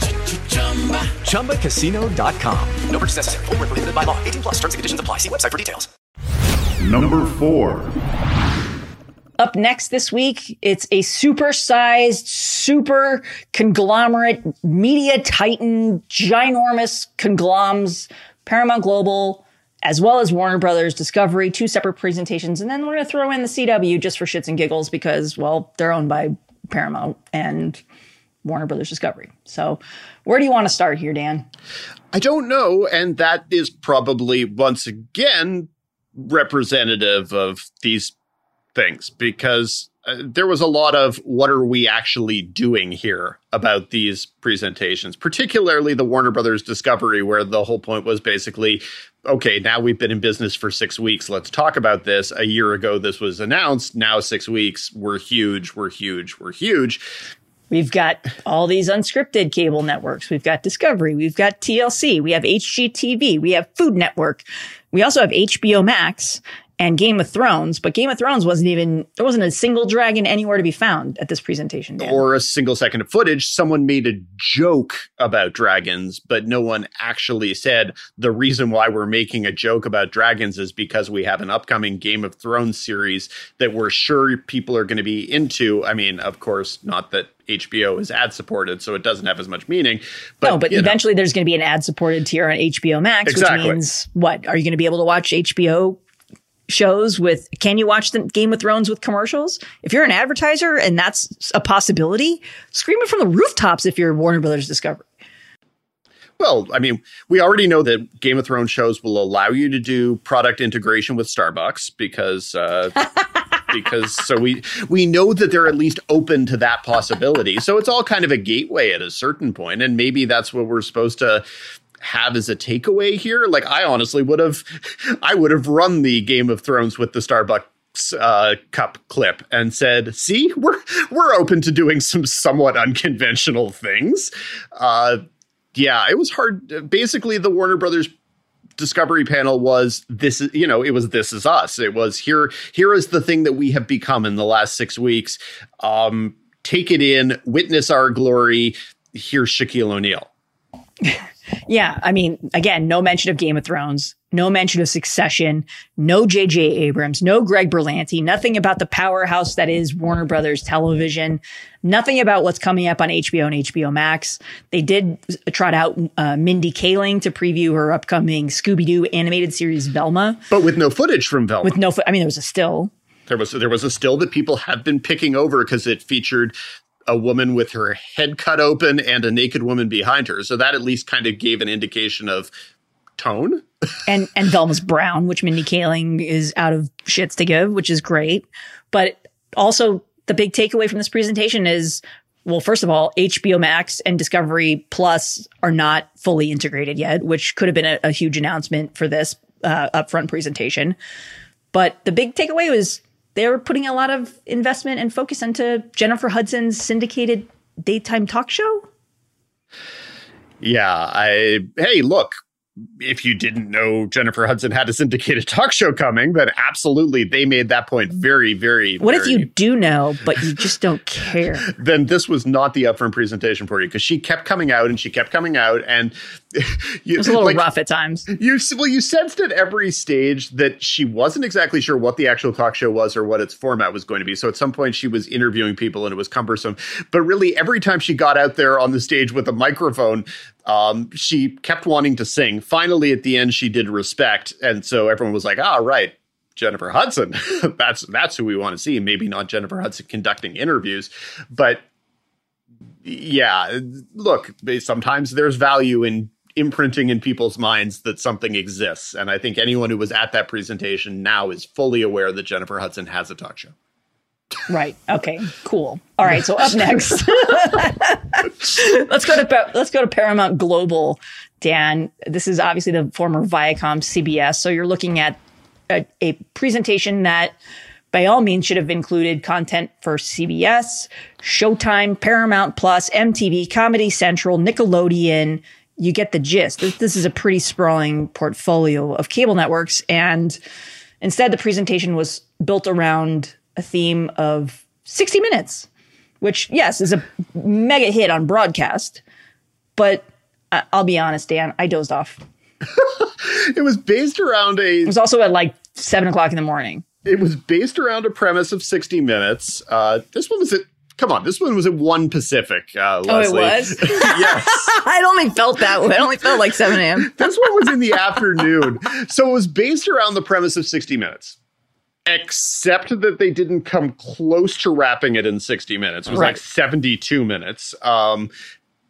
ChumbaCasino.com. No purchase necessary. Full prohibited by law. 18 plus. Terms and conditions apply. See website for details. Number four. Up next this week, it's a super-sized, super conglomerate, media titan, ginormous conglomerates, Paramount Global, as well as Warner Brothers Discovery, two separate presentations, and then we're going to throw in the CW just for shits and giggles because, well, they're owned by Paramount and Warner Brothers Discovery. So, where do you want to start here, Dan? I don't know. And that is probably once again representative of these things because uh, there was a lot of what are we actually doing here about these presentations, particularly the Warner Brothers Discovery, where the whole point was basically okay, now we've been in business for six weeks. Let's talk about this. A year ago, this was announced. Now, six weeks, we're huge, we're huge, we're huge. We've got all these unscripted cable networks. We've got Discovery. We've got TLC. We have HGTV. We have Food Network. We also have HBO Max and Game of Thrones, but Game of Thrones wasn't even there wasn't a single dragon anywhere to be found at this presentation. Dan. Or a single second of footage. Someone made a joke about dragons, but no one actually said the reason why we're making a joke about dragons is because we have an upcoming Game of Thrones series that we're sure people are going to be into. I mean, of course, not that HBO is ad supported, so it doesn't have as much meaning. But, no, but eventually know. there's going to be an ad supported tier on HBO Max, exactly. which means what? Are you going to be able to watch HBO shows with can you watch the Game of Thrones with commercials? If you're an advertiser and that's a possibility, scream it from the rooftops if you're Warner Brothers Discovery. Well, I mean, we already know that Game of Thrones shows will allow you to do product integration with Starbucks because uh, <laughs> because so we we know that they're at least open to that possibility. So it's all kind of a gateway at a certain point, and maybe that's what we're supposed to have as a takeaway here. Like I honestly would have, <laughs> I would have run the Game of Thrones with the Starbucks uh, Cup clip and said, "See, we're we're open to doing some somewhat unconventional things." Uh, yeah, it was hard. Basically, the Warner Brothers discovery panel was this is you know it was this is us it was here here is the thing that we have become in the last six weeks um take it in witness our glory here's shaquille o'neal <laughs> Yeah, I mean, again, no mention of Game of Thrones, no mention of Succession, no J.J. Abrams, no Greg Berlanti, nothing about the powerhouse that is Warner Brothers Television, nothing about what's coming up on HBO and HBO Max. They did trot out uh, Mindy Kaling to preview her upcoming Scooby Doo animated series Velma, but with no footage from velma with no. Fo- I mean, there was a still. there was there was a still that people have been picking over because it featured a woman with her head cut open and a naked woman behind her so that at least kind of gave an indication of tone <laughs> and and Velma's brown, which Mindy Kaling is out of shits to give, which is great. But also the big takeaway from this presentation is well, first of all, HBO Max and Discovery Plus are not fully integrated yet, which could have been a, a huge announcement for this uh, upfront presentation. But the big takeaway was they were putting a lot of investment and focus into Jennifer Hudson's syndicated daytime talk show. Yeah, I hey, look, if you didn't know Jennifer Hudson had a syndicated talk show coming, then absolutely they made that point very, very. What if you do know, but you just don't care? <laughs> Then this was not the upfront presentation for you because she kept coming out and she kept coming out and <laughs> you, It was a little like, rough at times. You well, you sensed at every stage that she wasn't exactly sure what the actual talk show was or what its format was going to be. So at some point she was interviewing people and it was cumbersome. But really, every time she got out there on the stage with a microphone, um, she kept wanting to sing. Finally, at the end, she did respect, and so everyone was like, "Ah, right." Jennifer Hudson. <laughs> that's that's who we want to see. Maybe not Jennifer Hudson conducting interviews, but yeah, look, sometimes there's value in imprinting in people's minds that something exists. And I think anyone who was at that presentation now is fully aware that Jennifer Hudson has a talk show. Right. Okay. Cool. All right. So up <laughs> next, <laughs> let's go to let's go to Paramount Global. Dan, this is obviously the former Viacom CBS. So you're looking at a, a presentation that, by all means, should have included content for CBS, Showtime, Paramount Plus, MTV, Comedy Central, Nickelodeon. You get the gist. This, this is a pretty sprawling portfolio of cable networks, and instead, the presentation was built around a theme of 60 minutes, which, yes, is a mega hit on broadcast. But I- I'll be honest, Dan, I dozed off. <laughs> It was based around a It was also at like seven o'clock in the morning. it was based around a premise of 60 minutes. Uh, this one was at come on, this one was at one Pacific. Uh, Leslie. was? <laughs> <laughs> yes. I only felt that way. I only felt like 7 a.m. This one was in the afternoon. So it was based around the premise of 60 minutes. Except that they didn't come close to wrapping it in 60 minutes. It was Right. like 72 minutes. Um,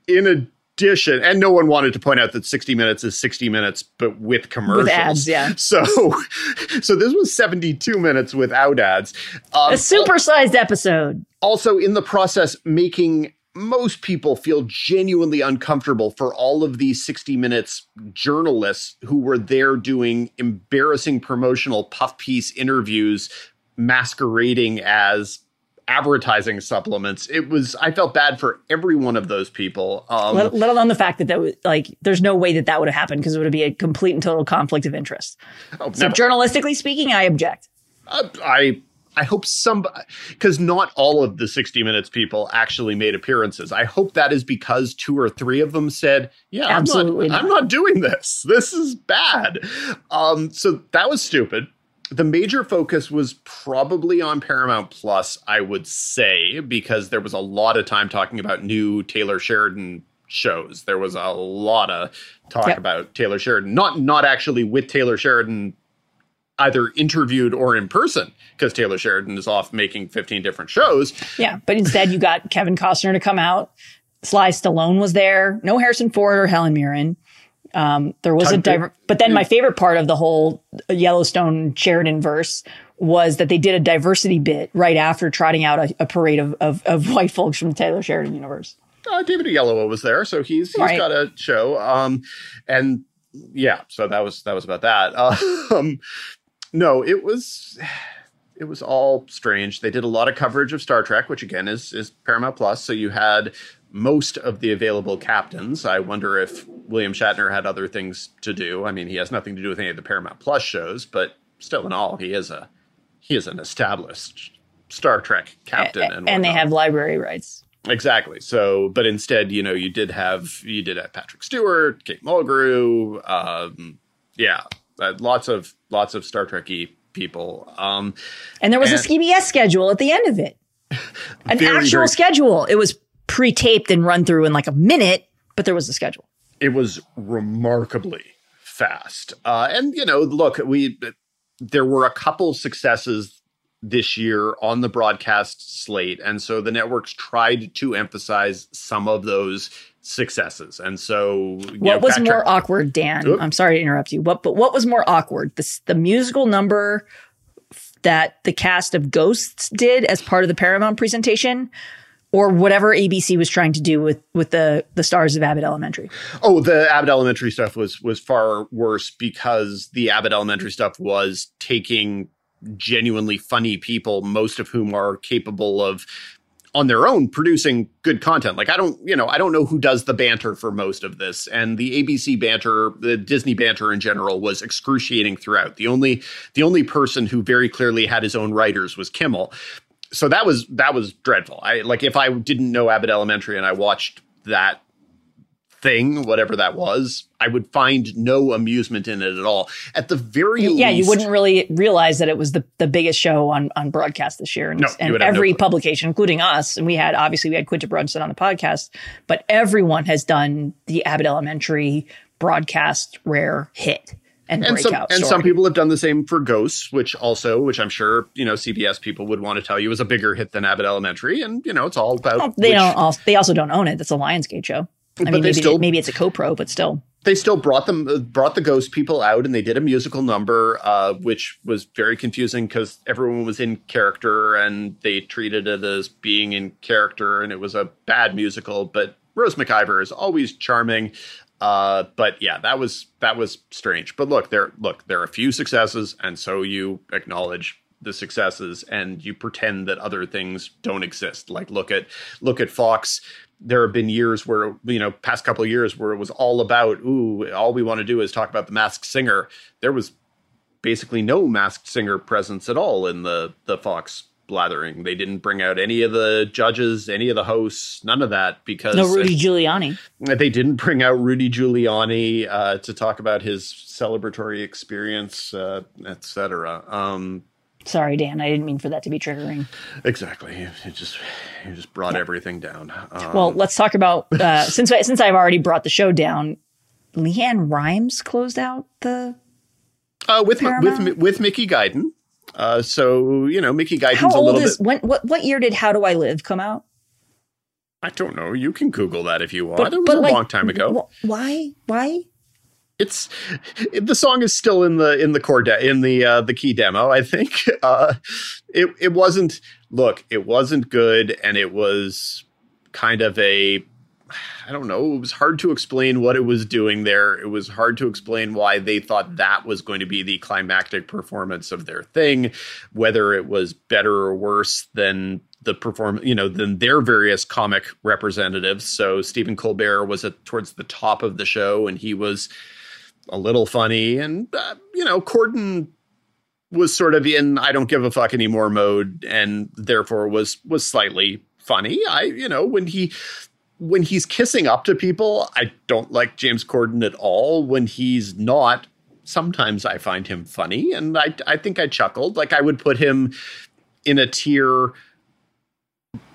in addition, and no one wanted to point out that 60 minutes is 60 minutes, but with commercials. With ads, yeah. <laughs> So, so this was 72 minutes without ads. Um, A supersized episode. also in the process making most people feel genuinely uncomfortable for all of these 60 minutes journalists who were there doing embarrassing promotional puff piece interviews masquerading as advertising supplements it was i felt bad for every one of those people um, Let, let alone the fact that that was like, there's no way that that would have happened because it would be a complete and total conflict of interest. oh, So, never. journalistically speaking, I object. Uh, I I hope some because not all of the 60 minutes people actually made appearances. I hope that is because two or three of them said, "Yeah, Absolutely I'm not, I'm not. not doing this. This is bad." Um, so that was stupid. The major focus was probably on Paramount Plus, I would say, because there was a lot of time talking about new Taylor Sheridan shows. There was a lot of talk Yep. about Taylor Sheridan, not not actually with Taylor Sheridan either interviewed or in person because Taylor Sheridan is off making 15 different shows. Yeah. But instead, you got Kevin Costner to come out. Sly Stallone was there. No Harrison Ford or Helen Mirren. Um, there was a Tug- diver- but then my favorite part of the whole Yellowstone Sheridan verse was that they did a diversity bit right after trotting out a, a parade of, of, of white folks from the Taylor Sheridan universe. Uh, David Oyelowo was there, so he's he's Right. got a show. Um, and yeah, so that was that was about that. <laughs> Um, no, it was it was all strange. They did a lot of coverage of Star Trek, which again is is Paramount Plus. So you had most of the available captains. I wonder if William Shatner had other things to do. I mean, he has nothing to do with any of the Paramount Plus shows, but still in all, he is a he is an established Star Trek captain, A- and, and they have library rights. Exactly. So, but instead, you know, you did have you did have Patrick Stewart, Kate Mulgrew, um, yeah, uh, lots of lots of Star Trekky people. Um, And there was a And- CBS schedule at the end of it. <laughs> An Very, actual very- schedule. It was pre-taped and run through in like a minute, but there was a schedule. it was remarkably fast. Uh, and you know, look, we there were a couple successes this year on the broadcast slate, and so the networks tried to emphasize some of those successes. And so, you know, What was more awkward, Dan? Oop. I'm sorry to interrupt you. What but what was more awkward? The the musical number that the cast of Ghosts did as part of the Paramount presentation or whatever ABC was trying to do with with the the stars of Abbott Elementary. Oh, the Abbott Elementary stuff was was far worse because the Abbott Elementary stuff was taking genuinely funny people, most of whom are capable of on their own producing good content. Like I don't, you know, I don't know who does the banter for most of this. And the ABC banter, the Disney banter in general was excruciating throughout. The only the only person who very clearly had his own writers was Kimmel. So that was that was dreadful. I like if I didn't know Abbott Elementary and I watched that thing, whatever that was, I would find no amusement in it at all. At the very Yeah, you wouldn't really realize that it was the, the biggest show on, on broadcast this year. And, No, and have no every publication, including us, and we had obviously we had Quinta Brunson on the podcast, but everyone has done the Abbott Elementary broadcast rare hit and, and some and some people have done the same for Ghosts, which also, which I'm sure you know CBS people would want to tell you is a bigger hit than Abbott Elementary, and you know it's all about Well, they which- don't. Also, they also don't own it. That's a Lionsgate show. I But mean, they maybe, still- maybe it's a co-pro, but still. they still brought them uh, brought the ghost people out and they did a musical number uh, which was very confusing because everyone was in character and they treated it as being in character and it was a bad musical. But rose mciver is always charming uh, but yeah that was that was strange. But look there look there are a few successes and so you acknowledge the successes and you pretend that other things don't exist. Like look at look at fox there have been years where you know past couple of years where it was all about ooh all we want to do is talk about the masked singer there was basically no masked singer presence at all in the the fox blathering they didn't bring out any of the judges any of the hosts none of that because No Rudy Giuliani. they didn't bring out Rudy Giuliani uh, to talk about his celebratory experience, uh, etc. Um, Sorry, Dan. I didn't mean for that to be triggering. exactly. It just it just brought everything down. Um, Well, let's talk about uh, <laughs> since I, since I've already brought the show down. LeAnn Rimes closed out the. uh, with Paramount? with with Mickey Guyton. Uh, so you know, Mickey Guyton's How a old little is bit. when? What what year did How Do I Live come out? I don't know. You can Google that if you want. it was a like, long time ago. wh- why? Why? It's it, the song is still in the in the core de- in the uh, the key demo. I think <laughs> uh, it it wasn't. Look, it wasn't good, and it was kind of a. I don't know. It was hard to explain what it was doing there. It was hard to explain why they thought that was going to be the climactic performance of their thing, whether it was better or worse than the perform, you know, than their various comic representatives. So Stephen Colbert was at towards the top of the show, and he was a little funny, and uh, you know, Corden was sort of in I don't give a fuck anymore mode, and therefore was was slightly funny. I you know when he when he's kissing up to people, I don't like James Corden at all. When he's not, sometimes I find him funny, and I I think I chuckled. Like I would put him in a tier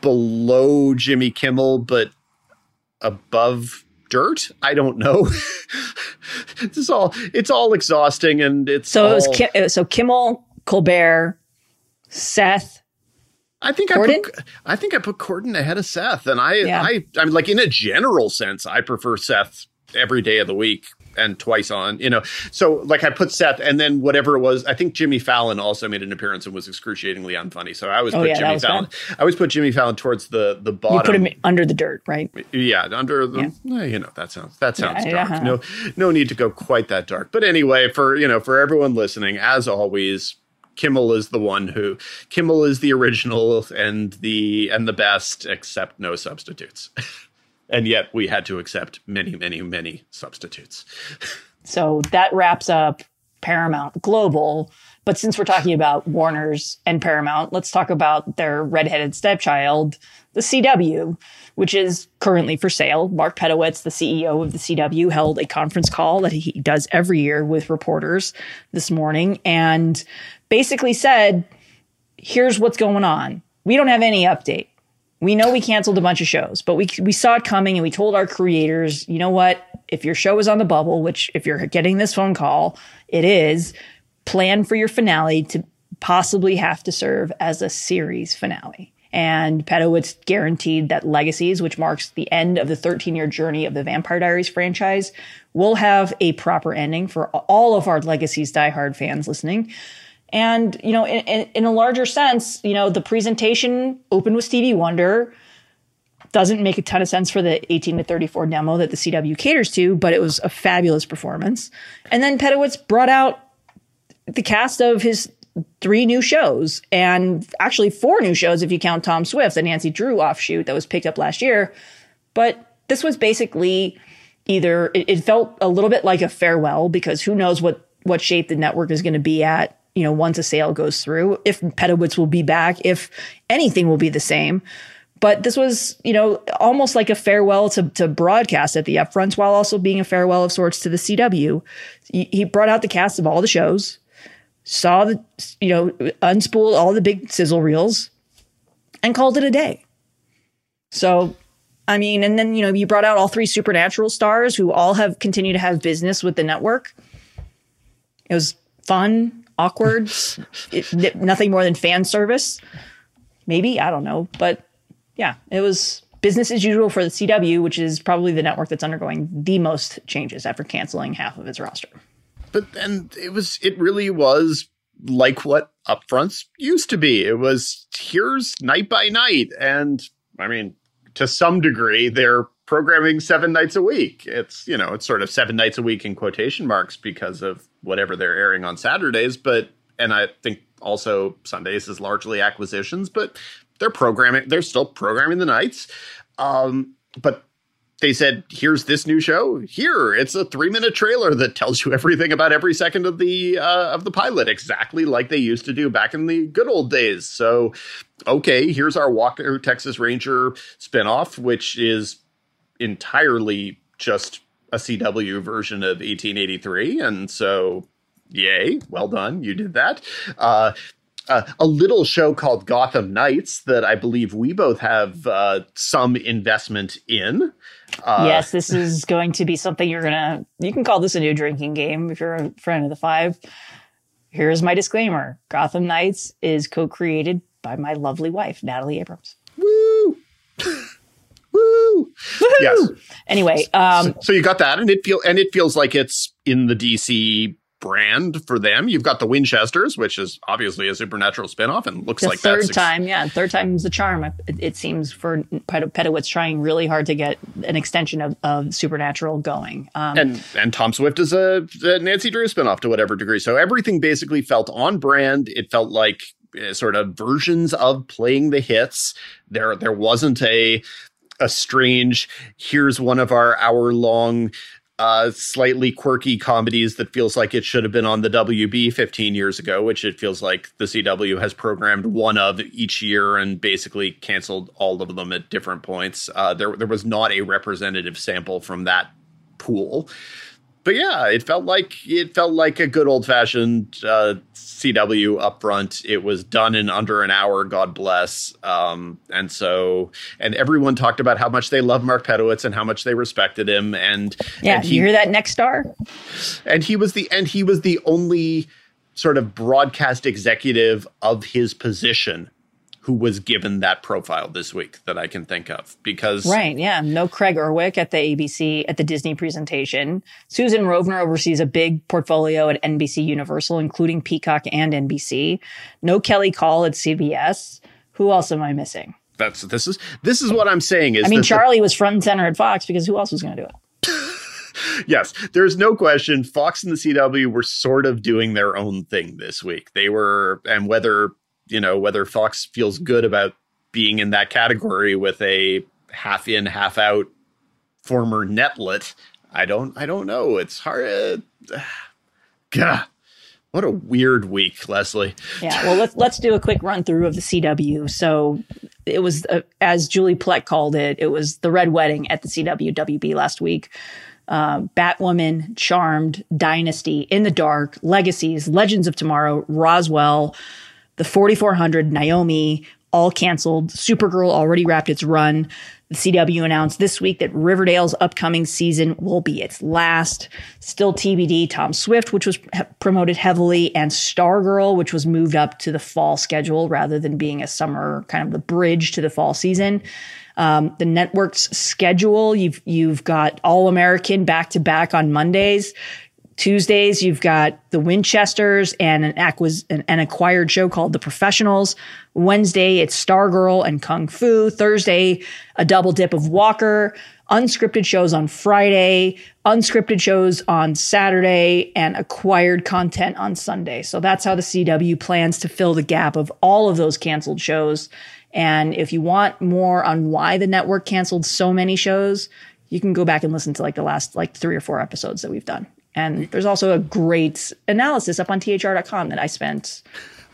below Jimmy Kimmel, but above dirt. I don't know. <laughs> it's all it's all exhausting, and it's So it was all- Kim, so Kimmel, Colbert, Seth. I think I put I think I put Corden ahead of Seth, and I Yeah. I I'm like in a general sense, I prefer Seth every day of the week and twice on, you know. So like I put Seth, and then whatever it was, I think Jimmy Fallon also made an appearance and was excruciatingly unfunny. So I always Oh, put yeah, Jimmy Fallon. I always put Jimmy Fallon towards the the bottom. You put him under the dirt, right? Yeah, under the eh, you know that sounds that sounds Yeah, dark. uh-huh. No no need to go quite that dark. But anyway, for you know for everyone listening, as always, Kimmel is the one who Kimmel is the original and the and the best, except no substitutes. <laughs> and yet we had to accept many, many, many substitutes. So that wraps up Paramount Global. But since we're talking about Warner's and Paramount, let's talk about their redheaded stepchild, the CW, which is currently for sale. Mark Pedowitz, the CEO of the CW, held a conference call that he does every year with reporters this morning and basically said, here's what's going on. We don't have any update. We know we canceled a bunch of shows, but we we saw it coming and we told our creators, you know what? If your show is on the bubble, which if you're getting this phone call, it is, plan for your finale to possibly have to serve as a series finale. And Pedowitz guaranteed that Legacies, which marks the end of the 13 year journey of the Vampire Diaries franchise, will have a proper ending for all of our Legacies diehard fans listening. And, you know, in, in, a larger sense, you know, the presentation opened with Stevie Wonder. Doesn't make a ton of sense for the 18 to 34 demo that the CW caters to, but it was a fabulous performance. And then Pedowitz brought out the cast of his three new shows and actually four new shows if you count Tom Swift, the Nancy Drew offshoot that was picked up last year. But this was basically either it, it felt a little bit like a farewell because who knows what what shape the network is going to be at you know, once a sale goes through, if Pedowitz will be back, if anything will be the same. But this was, you know, almost like a farewell to, to broadcast at the upfronts while also being a farewell of sorts to the CW. He brought out the cast of all the shows, saw the, you know, unspooled all the big sizzle reels and called it a day. So, I mean, and then, you know, you brought out all three supernatural stars who all have continued to have business with the network. It was fun awkward, it, nothing more than fan service. Maybe, I don't know. But yeah, it was business as usual for the CW, which is probably the network that's undergoing the most changes after canceling half of its roster. But then it was, it really was like what upfronts used to be. It was here's night by night. And I mean, to some degree, they're programming seven nights a week. It's, you know, it's sort of seven nights a week in quotation marks because of whatever they're airing on Saturdays, but and I think also Sundays is largely acquisitions, but they're programming they're still programming the nights. Um, but they said, "Here's this new show. Here, it's a three minute trailer that tells you everything about every second of the uh, of the pilot, exactly like they used to do back in the good old days." So, okay, here's our Walker Texas Ranger spinoff, which is entirely just a CW version of 1883, and so yay, well done, you did that. Uh, uh, a little show called Gotham Knights that I believe we both have uh, some investment in. Uh, yes, this is going to be something you're gonna. You can call this a new drinking game if you're a friend of the five. Here's my disclaimer: Gotham Knights is co-created by my lovely wife, Natalie Abrams. Woo! <laughs> Woo! Yes. <laughs> Anyway, um, so, so, you got that, and it feel and it feels like it's in the DC brand for them. You've got the Winchesters, which is obviously a supernatural spinoff, and looks the like third time. Yeah, third time's the charm. It, it seems for Pedowitz trying really hard to get an extension of, of supernatural going. Um, and and Tom Swift is a, a Nancy Drew spinoff to whatever degree. So everything basically felt on brand. It felt like uh, sort of versions of playing the hits. There there wasn't a a strange here's one of our hour long uh, slightly quirky comedies that feels like it should have been on the WB 15 years ago, which it feels like the CW has programmed one of each year and basically canceled all of them at different points. Uh, there, there was not a representative sample from that pool but yeah, it felt like it felt like a good old fashioned uh, CW upfront. It was done in under an hour, God bless. Um, and so, and everyone talked about how much they love Mark Pedowitz and how much they respected him. And yeah, and he, you hear that Nexstar? And he was the and he was the only sort of broadcast executive of his position who was given that profile this week that I can think of. Because right yeah. No Craig Erwich at the ABC at the Disney presentation. Susan Rovner oversees a big portfolio at NBC Universal including Peacock and NBC no Kelly Kahl at CBS who else am I missing? That's this is this is what I'm saying is I mean Charlie the, was front and center at Fox because who else was going to do it? <laughs> Yes, there's no question. Fox and the CW were sort of doing their own thing this week. They were, and whether you know whether Fox feels good about being in that category with a half in, half out former netlet, I don't, I don't know. It's hard. <sighs> Uh, God, what a weird week, Leslie. Yeah, well, let's let's do a quick run through of the CW. So it was, uh, as Julie Plec called it, it was the red wedding at the CW WB last week. Uh, Batwoman, Charmed, Dynasty, In the Dark, Legacies, Legends of Tomorrow, Roswell, The 4400, Naomi, all canceled. Supergirl already wrapped its run. The CW announced this week that Riverdale's upcoming season will be its last. Still TBD, Tom Swift, which was he- promoted heavily, and Stargirl, which was moved up to the fall schedule rather than being a summer kind of the bridge to the fall season. Um, the network's schedule, you've you've got All American back to back on Mondays. Tuesdays, you've got the Winchesters and an, acquis- an, an acquired show called The Professionals. Wednesday, it's Stargirl and Kung Fu. Thursday, a double dip of Walker. Unscripted shows on Friday, unscripted shows on Saturday, and acquired content on Sunday. So that's how the CW plans to fill the gap of all of those canceled shows. And if you want more on why the network canceled so many shows, you can go back and listen to like the last like three or four episodes that we've done. And there's also a great analysis up on thr.com that I spent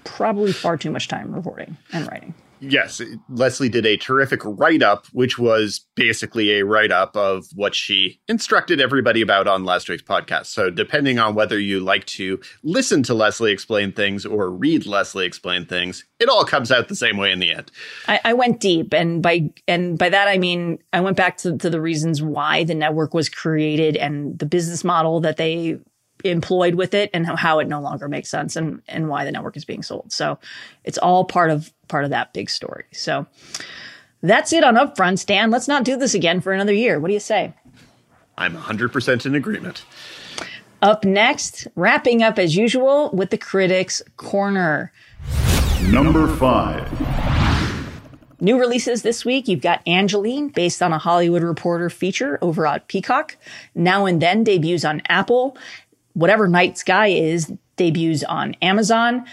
probably far too much time reporting and writing. Yes, Leslie did a terrific write up, which was basically a write up of what she instructed everybody about on last week's podcast. So, depending on whether you like to listen to Leslie explain things or read Leslie explain things, it all comes out the same way in the end. I, I went deep, and by and by that I mean I went back to, to the reasons why the network was created and the business model that they employed with it and how it no longer makes sense and and why the network is being sold. So it's all part of part of that big story. So that's it on upfronts, Dan. Let's not do this again for another year. What do you say? I'm 100% in agreement. Up next, wrapping up as usual with the Critics Corner. Number five. New releases this week. You've got Angelyne, based on a Hollywood Reporter feature over at Peacock. Now and Then debuts on Apple. Whatever Night Sky is debuts on Amazon.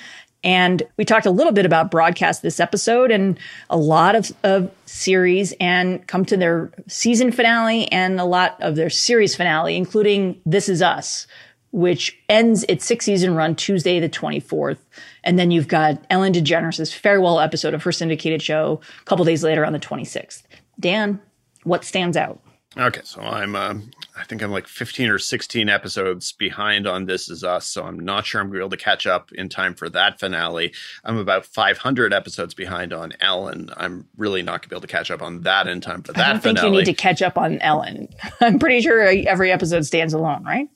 And we talked a little bit about broadcast this episode and a lot of, of series and come to their season finale and a lot of their series finale, including This Is Us, which ends its six season run Tuesday, the 24th. And then you've got Ellen DeGeneres' farewell episode of her syndicated show a couple days later on the 26th. Dan, what stands out? Okay, so I'm, um, I think I'm like 15 or 16 episodes behind on This Is Us, so I'm not sure I'm going to be able to catch up in time for that finale. I'm about 500 episodes behind on Ellen. I'm really not going to be able to catch up on that in time for that I don't think you need to catch up on Ellen. <laughs> I'm pretty sure every episode stands alone, right?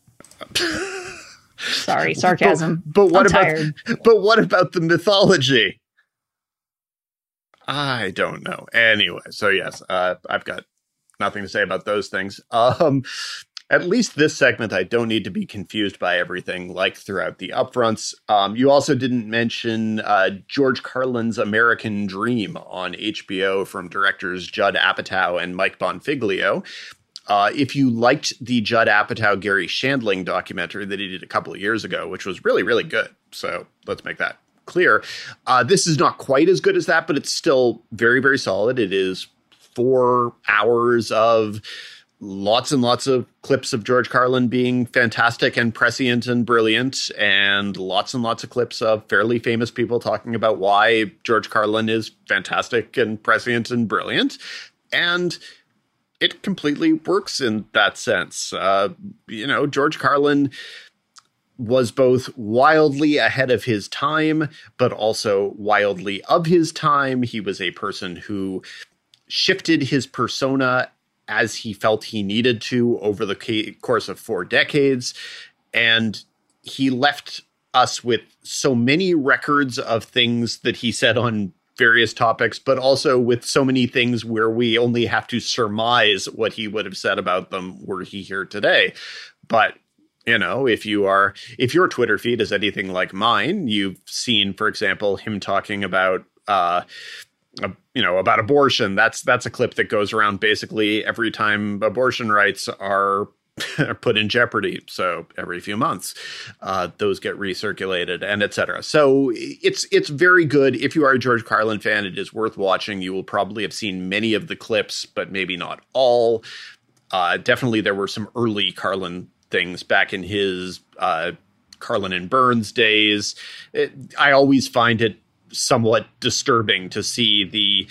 Sorry, <laughs> sarcasm. But, but what I'm about tired. <laughs> but what about the mythology? I don't know. Anyway, so yes, uh, I've got nothing to say about those things. Um, at least this segment, I don't need to be confused by everything like throughout the upfronts. Um, you also didn't mention uh, George Carlin's American Dream on HBO from directors Judd Apatow and Mike Bonfiglio. Uh, if you liked the Judd Apatow Garry Shandling documentary that he did a couple of years ago, which was really really good, so let's make that clear. Uh, this is not quite as good as that, but it's still very very solid. It is four hours of lots and lots of clips of George Carlin being fantastic and prescient and brilliant, and lots and lots of clips of fairly famous people talking about why George Carlin is fantastic and prescient and brilliant. And it completely works in that sense. Uh, you know, George Carlin was both wildly ahead of his time, but also wildly of his time. He was a person who shifted his persona as he felt he needed to over the course of four decades. And he left us with so many records of things that he said on various topics, but also with so many things where we only have to surmise what he would have said about them were he here today. But you know, if you are if your Twitter feed is anything like mine, you've seen, for example, him talking about uh you know about abortion that's that's a clip that goes around basically every time abortion rights are are <laughs> put in jeopardy. So every few months, uh, those get recirculated and etc. So it's it's very good. If you are a George Carlin fan, it is worth watching. You will probably have seen many of the clips, but maybe not all. Uh, definitely, there were some early Carlin things back in his uh, Carlin and Burns days. It, I always find it somewhat disturbing to see the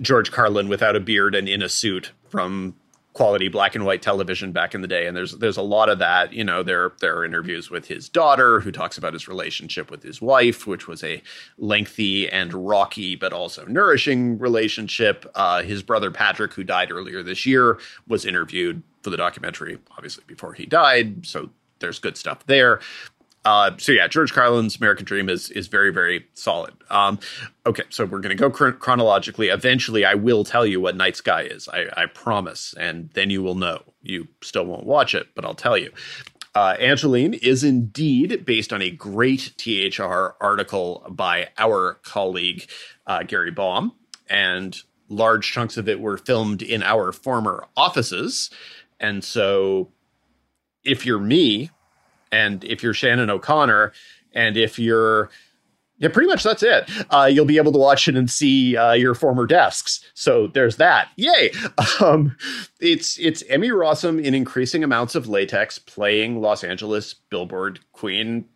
George Carlin without a beard and in a suit from quality black and white television back in the day. And there's there's a lot of that you know there there are interviews with his daughter who talks about his relationship with his wife which was a lengthy and rocky but also nourishing relationship. Uh, his brother Patrick who died earlier this year was interviewed for the documentary obviously before he died. So there's good stuff there uh, so yeah, George Carlin's American Dream is is very very solid. Um, okay, so we're going to go chron- chronologically. Eventually, I will tell you what Night Sky is. I, I, promise, and then you will know. You still won't watch it, but I'll tell you. Uh, Angelyne is indeed based on a great THR article by our colleague uh, Gary Baum, and large chunks of it were filmed in our former offices. And so, if you're me, and if you're Shannon O'Connor, and if you're yeah, pretty much that's it. Uh, you'll be able to watch it and see uh, your former desks. So there's that. Yay! <laughs> Um, it's it's Emmy Rossum in increasing amounts of latex playing Los Angeles billboard queen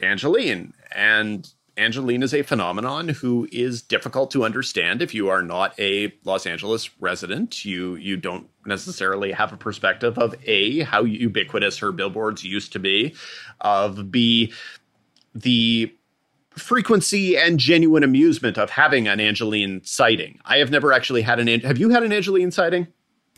Angelyne, and Angelyne is a phenomenon who is difficult to understand if you are not a Los Angeles resident. You you don't necessarily have a perspective of a how ubiquitous her billboards used to be, of b the frequency and genuine amusement of having an Angelyne sighting. I have never actually had an. Have you had an Angelyne sighting?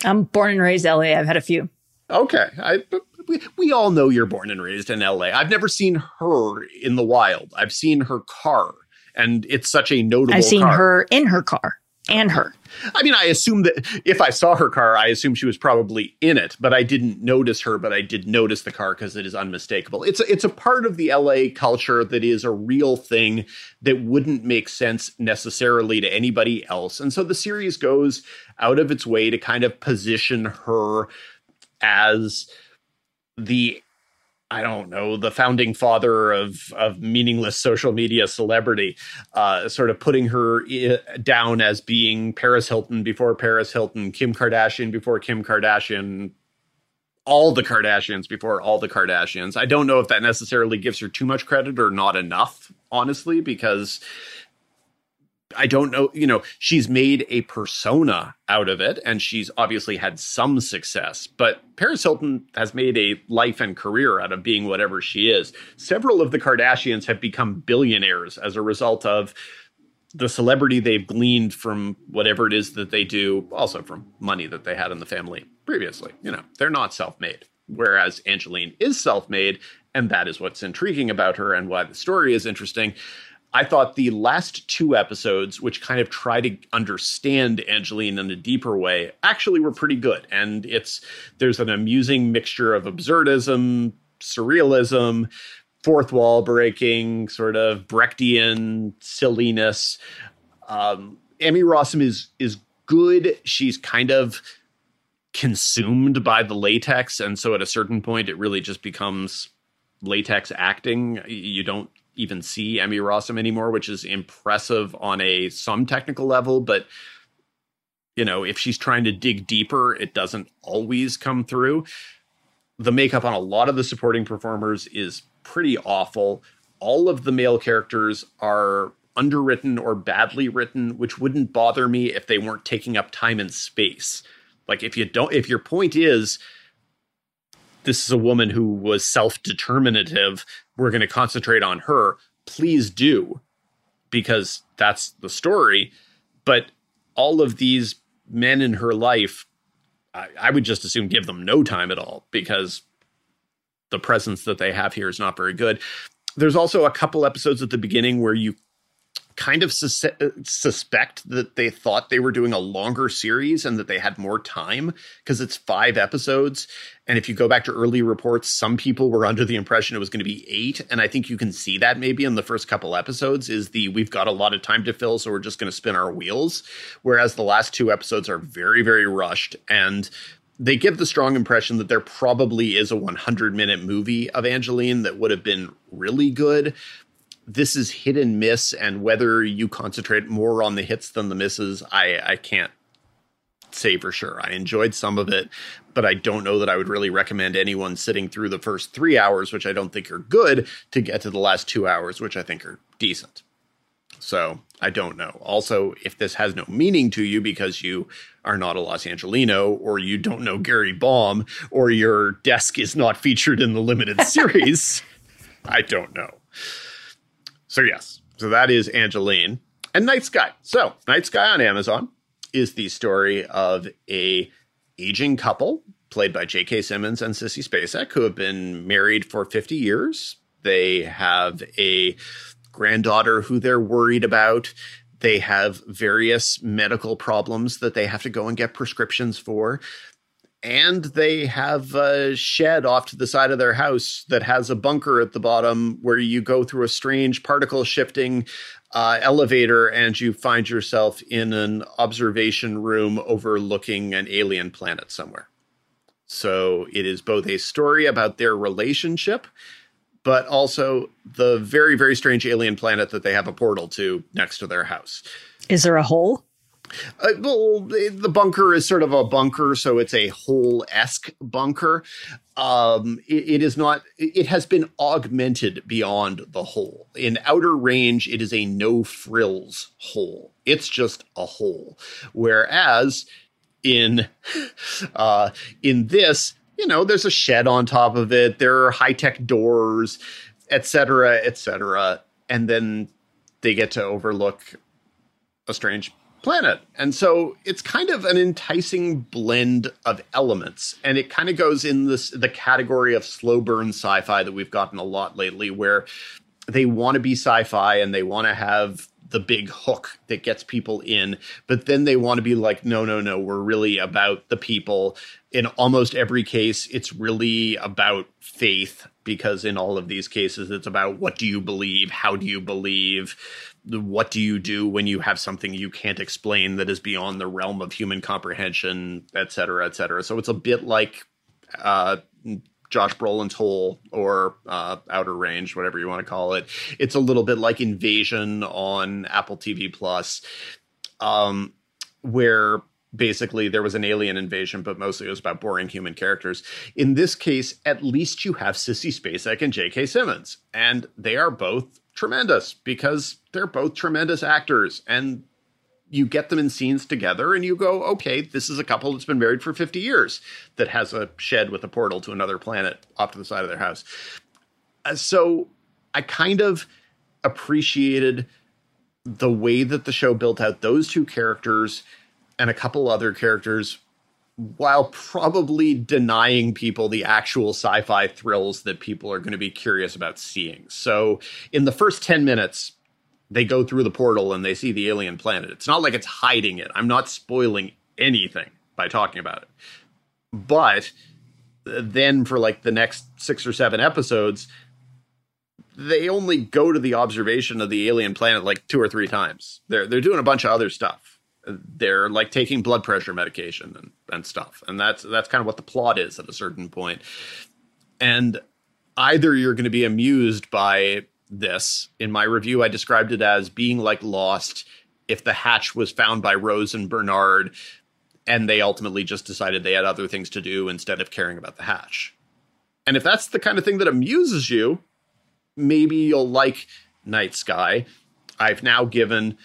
I'm born and raised LA. I've had a few. Okay, I we, we all know you're born and raised in LA. I've never seen her in the wild. I've seen her car, and it's such a notable. I've seen car. her in her car and her. I mean, I assume that if I saw her car, I assume she was probably in it, but I didn't notice her. But I did notice the car because it is unmistakable. It's a, it's a part of the LA culture that is a real thing that wouldn't make sense necessarily to anybody else. And so the series goes out of its way to kind of position her as the I don't know, the founding father of of meaningless social media celebrity, uh, sort of putting her down as being Paris Hilton before Paris Hilton, Kim Kardashian before Kim Kardashian, all the Kardashians before all the Kardashians. I don't know if that necessarily gives her too much credit or not enough, honestly, because I don't know, you know, she's made a persona out of it and she's obviously had some success, but Paris Hilton has made a life and career out of being whatever she is. Several of the Kardashians have become billionaires as a result of the celebrity they've gleaned from whatever it is that they do, also from money that they had in the family previously. You know, they're not self made. Whereas Angelyne is self made, and that is what's intriguing about her and why the story is interesting. I thought the last two episodes, which kind of try to understand Angelyne in a deeper way, actually were pretty good. And it's there's an amusing mixture of absurdism, surrealism, fourth wall breaking, sort of Brechtian silliness. Um, Emmy Rossum is is good. She's kind of consumed by the latex, and so at a certain point, it really just becomes latex acting. You don't even see Emmy Rossum anymore, which is impressive on a some technical level, but you know, if she's trying to dig deeper, it doesn't always come through. The makeup on a lot of the supporting performers is pretty awful. All of the male characters are underwritten or badly written, which wouldn't bother me if they weren't taking up time and space. Like if you don't if your point is this is a woman who was self-determinative we're going to concentrate on her please do. Because that's the story. But all of these men in her life I, I, would just assume give them no time at all because the presence that they have here is not very good. There's also a couple episodes at the beginning where you kind of sus- uh, suspect that they thought they were doing a longer series and that they had more time because it's five episodes. And if you go back to early reports, some people were under the impression it was going to be eight. And I think you can see that maybe in the first couple episodes is the we've got a lot of time to fill, so we're just going to spin our wheels. Whereas the last two episodes are very, very rushed. And they give the strong impression that there probably is a 100 minute movie of Angelyne that would have been really good. This is hit and miss, and whether you concentrate more on the hits than the misses, I, I can't say for sure. I enjoyed some of it, but I don't know that I would really recommend anyone sitting through the first three hours, which I don't think are good, to get to the last two hours, which I think are decent. So I don't know. Also, if this has no meaning to you because you are not a Los Angelino or you don't know Gary Baum or your desk is not featured in the limited <laughs> series, I don't know. So yes, so that is Angelyne and Night Sky. So Night Sky on Amazon is the story of a aging couple played by J.K. Simmons and Sissy Spacek who have been married for 50 years. They have a granddaughter who they're worried about. They have various medical problems that they have to go and get prescriptions for. And they have a shed off to the side of their house that has a bunker at the bottom where you go through a strange particle shifting uh, elevator and you find yourself in an observation room overlooking an alien planet somewhere. So it is both a story about their relationship but also the very, very strange alien planet that they have a portal to next to their house. Is there a hole? Uh, well, the bunker is sort of a bunker, so it's a hole esque bunker. Um, it, it is not, it has been augmented beyond the hole. In outer range, it is a no frills hole. It's just a hole. Whereas in, <laughs> uh, in this, you know, there's a shed on top of it. There are high tech doors, etc., etc. And then they get to overlook a strange planet. And so it's kind of an enticing blend of elements. And it kind of goes in this the category of slow burn sci-fi that we've gotten a lot lately where they want to be sci-fi and they want to have the big hook that gets people in but then they want to be like no no no we're really about the people in almost every case it's really about faith because in all of these cases it's about what do you believe how do you believe what do you do when you have something you can't explain that is beyond the realm of human comprehension et cetera et cetera so it's a bit like uh, Josh Brolin's Hole or uh, Outer Range, whatever you want to call it. It's a little bit like Invasion on Apple TV Plus, um, where basically there was an alien invasion, but mostly it was about boring human characters. In this case, at least you have Sissy Spacek and J.K. Simmons, and they are both tremendous because they're both tremendous actors and you get them in scenes together and you go, okay, this is a couple that's been married for 50 years that has a shed with a portal to another planet off to the side of their house. Uh, so I kind of appreciated the way that the show built out those two characters and a couple other characters while probably denying people the actual sci-fi thrills that people are going to be curious about seeing. So in the first 10 minutes, they go through the portal and they see the alien planet. It's not like it's hiding it. I'm not spoiling anything by talking about it. But then for like the next six or seven episodes, they only go to the observation of the alien planet like two or three times. They're they're doing a bunch of other stuff. They're like taking blood pressure medication and, and stuff. And that's that's kind of what the plot is at a certain point. And either you're going to be amused by this. In my review, I described it as being like Lost if the hatch was found by Rose and Bernard and they ultimately just decided they had other things to do instead of caring about the hatch. And if that's the kind of thing that amuses you, maybe you'll like Night Sky. I've now given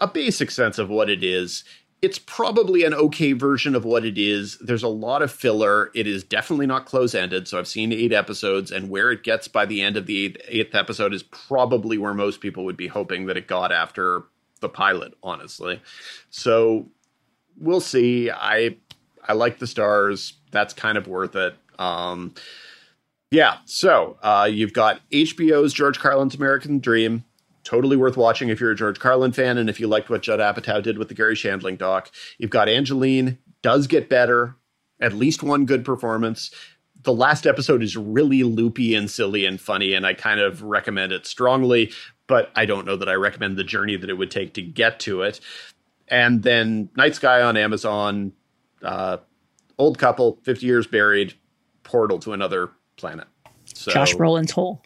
a basic sense of what it is it's probably an okay version of what it is. There's a lot of filler. It is definitely not close ended. So I've seen eight episodes, and where it gets by the end of the eighth, eighth, episode is probably where most people would be hoping that it got after the pilot, honestly. So we'll see. I I like the stars. That's kind of worth it. Um, yeah. So uh, you've got HBO's George Carlin's American Dream totally worth watching if you're a George Carlin fan and if you liked what Judd Apatow did with the Garry Shandling doc. You've got Angelyne, does get better, at least one good performance. The last episode is really loopy and silly and funny, and I kind of recommend it strongly, but I don't know that I recommend the journey that it would take to get to it. And then Night Sky on Amazon, uh, old couple, 50 years buried, portal to another planet. So Josh Brolin's Hole.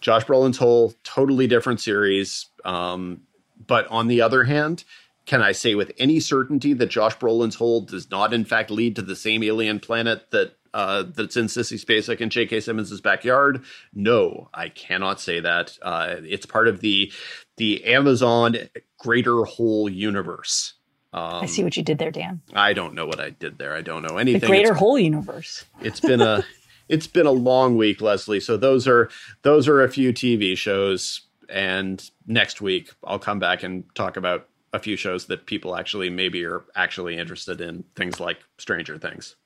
Josh Brolin's whole totally different series. Um, but on the other hand, can I say with any certainty that Josh Brolin's hole does not, in fact, lead to the same alien planet that uh, that's in Sissy Spacek and J.K. Simmons' backyard? No, I cannot say that. Uh, it's part of the the Amazon Greater Whole universe. Um, I see what you did there, Dan. I don't know what I did there. I don't know anything. The Greater it's, Whole universe. It's been a <laughs> it's been a long week, Leslie. So those are those are a few TV shows, and next week I'll come back and talk about a few shows that people actually maybe are actually interested in. Things like Stranger Things.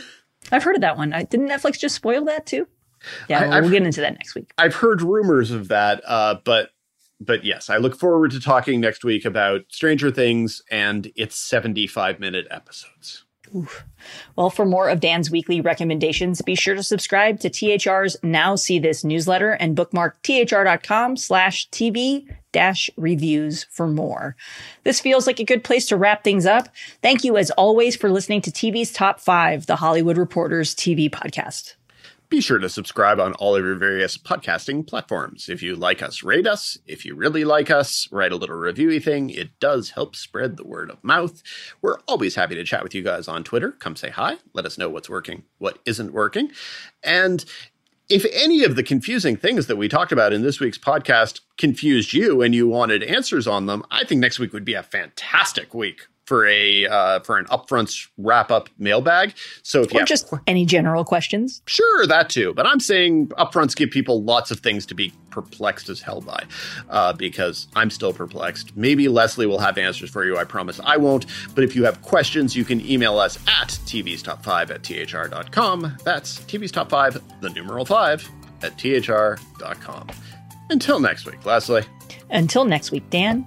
<laughs> I've heard of that one. I, didn't Netflix just spoil that too? Yeah, I, we'll get into that next week. I've heard rumors of that, uh, but but yes, I look forward to talking next week about Stranger Things and its 75 minute episodes. Oof. Well, for more of Dan's weekly recommendations, be sure to subscribe to THR's Now See This newsletter and bookmark thr.com slash TV dash reviews for more. This feels like a good place to wrap things up. Thank you as always for listening to TV's Top 5, the Hollywood Reporters TV podcast. Be sure to subscribe on all of your various podcasting platforms. If you like us, rate us. If you really like us, write a little reviewy thing. It does help spread the word of mouth. We're always happy to chat with you guys on Twitter. Come say hi. Let us know what's working, what isn't working. And if any of the confusing things that we talked about in this week's podcast confused you and you wanted answers on them, I think next week would be a fantastic week for a uh, for an upfront wrap up mailbag. So if or you have, just any general questions, sure that too. But I'm saying upfronts give people lots of things to be perplexed as hell by, uh, because I'm still perplexed. Maybe Leslie will have answers for you. I promise I won't. But if you have questions, you can email us at tv's top five at thr.com. That's tv's top five, the numeral five at thr.com. Until next week, Leslie. Until next week, Dan.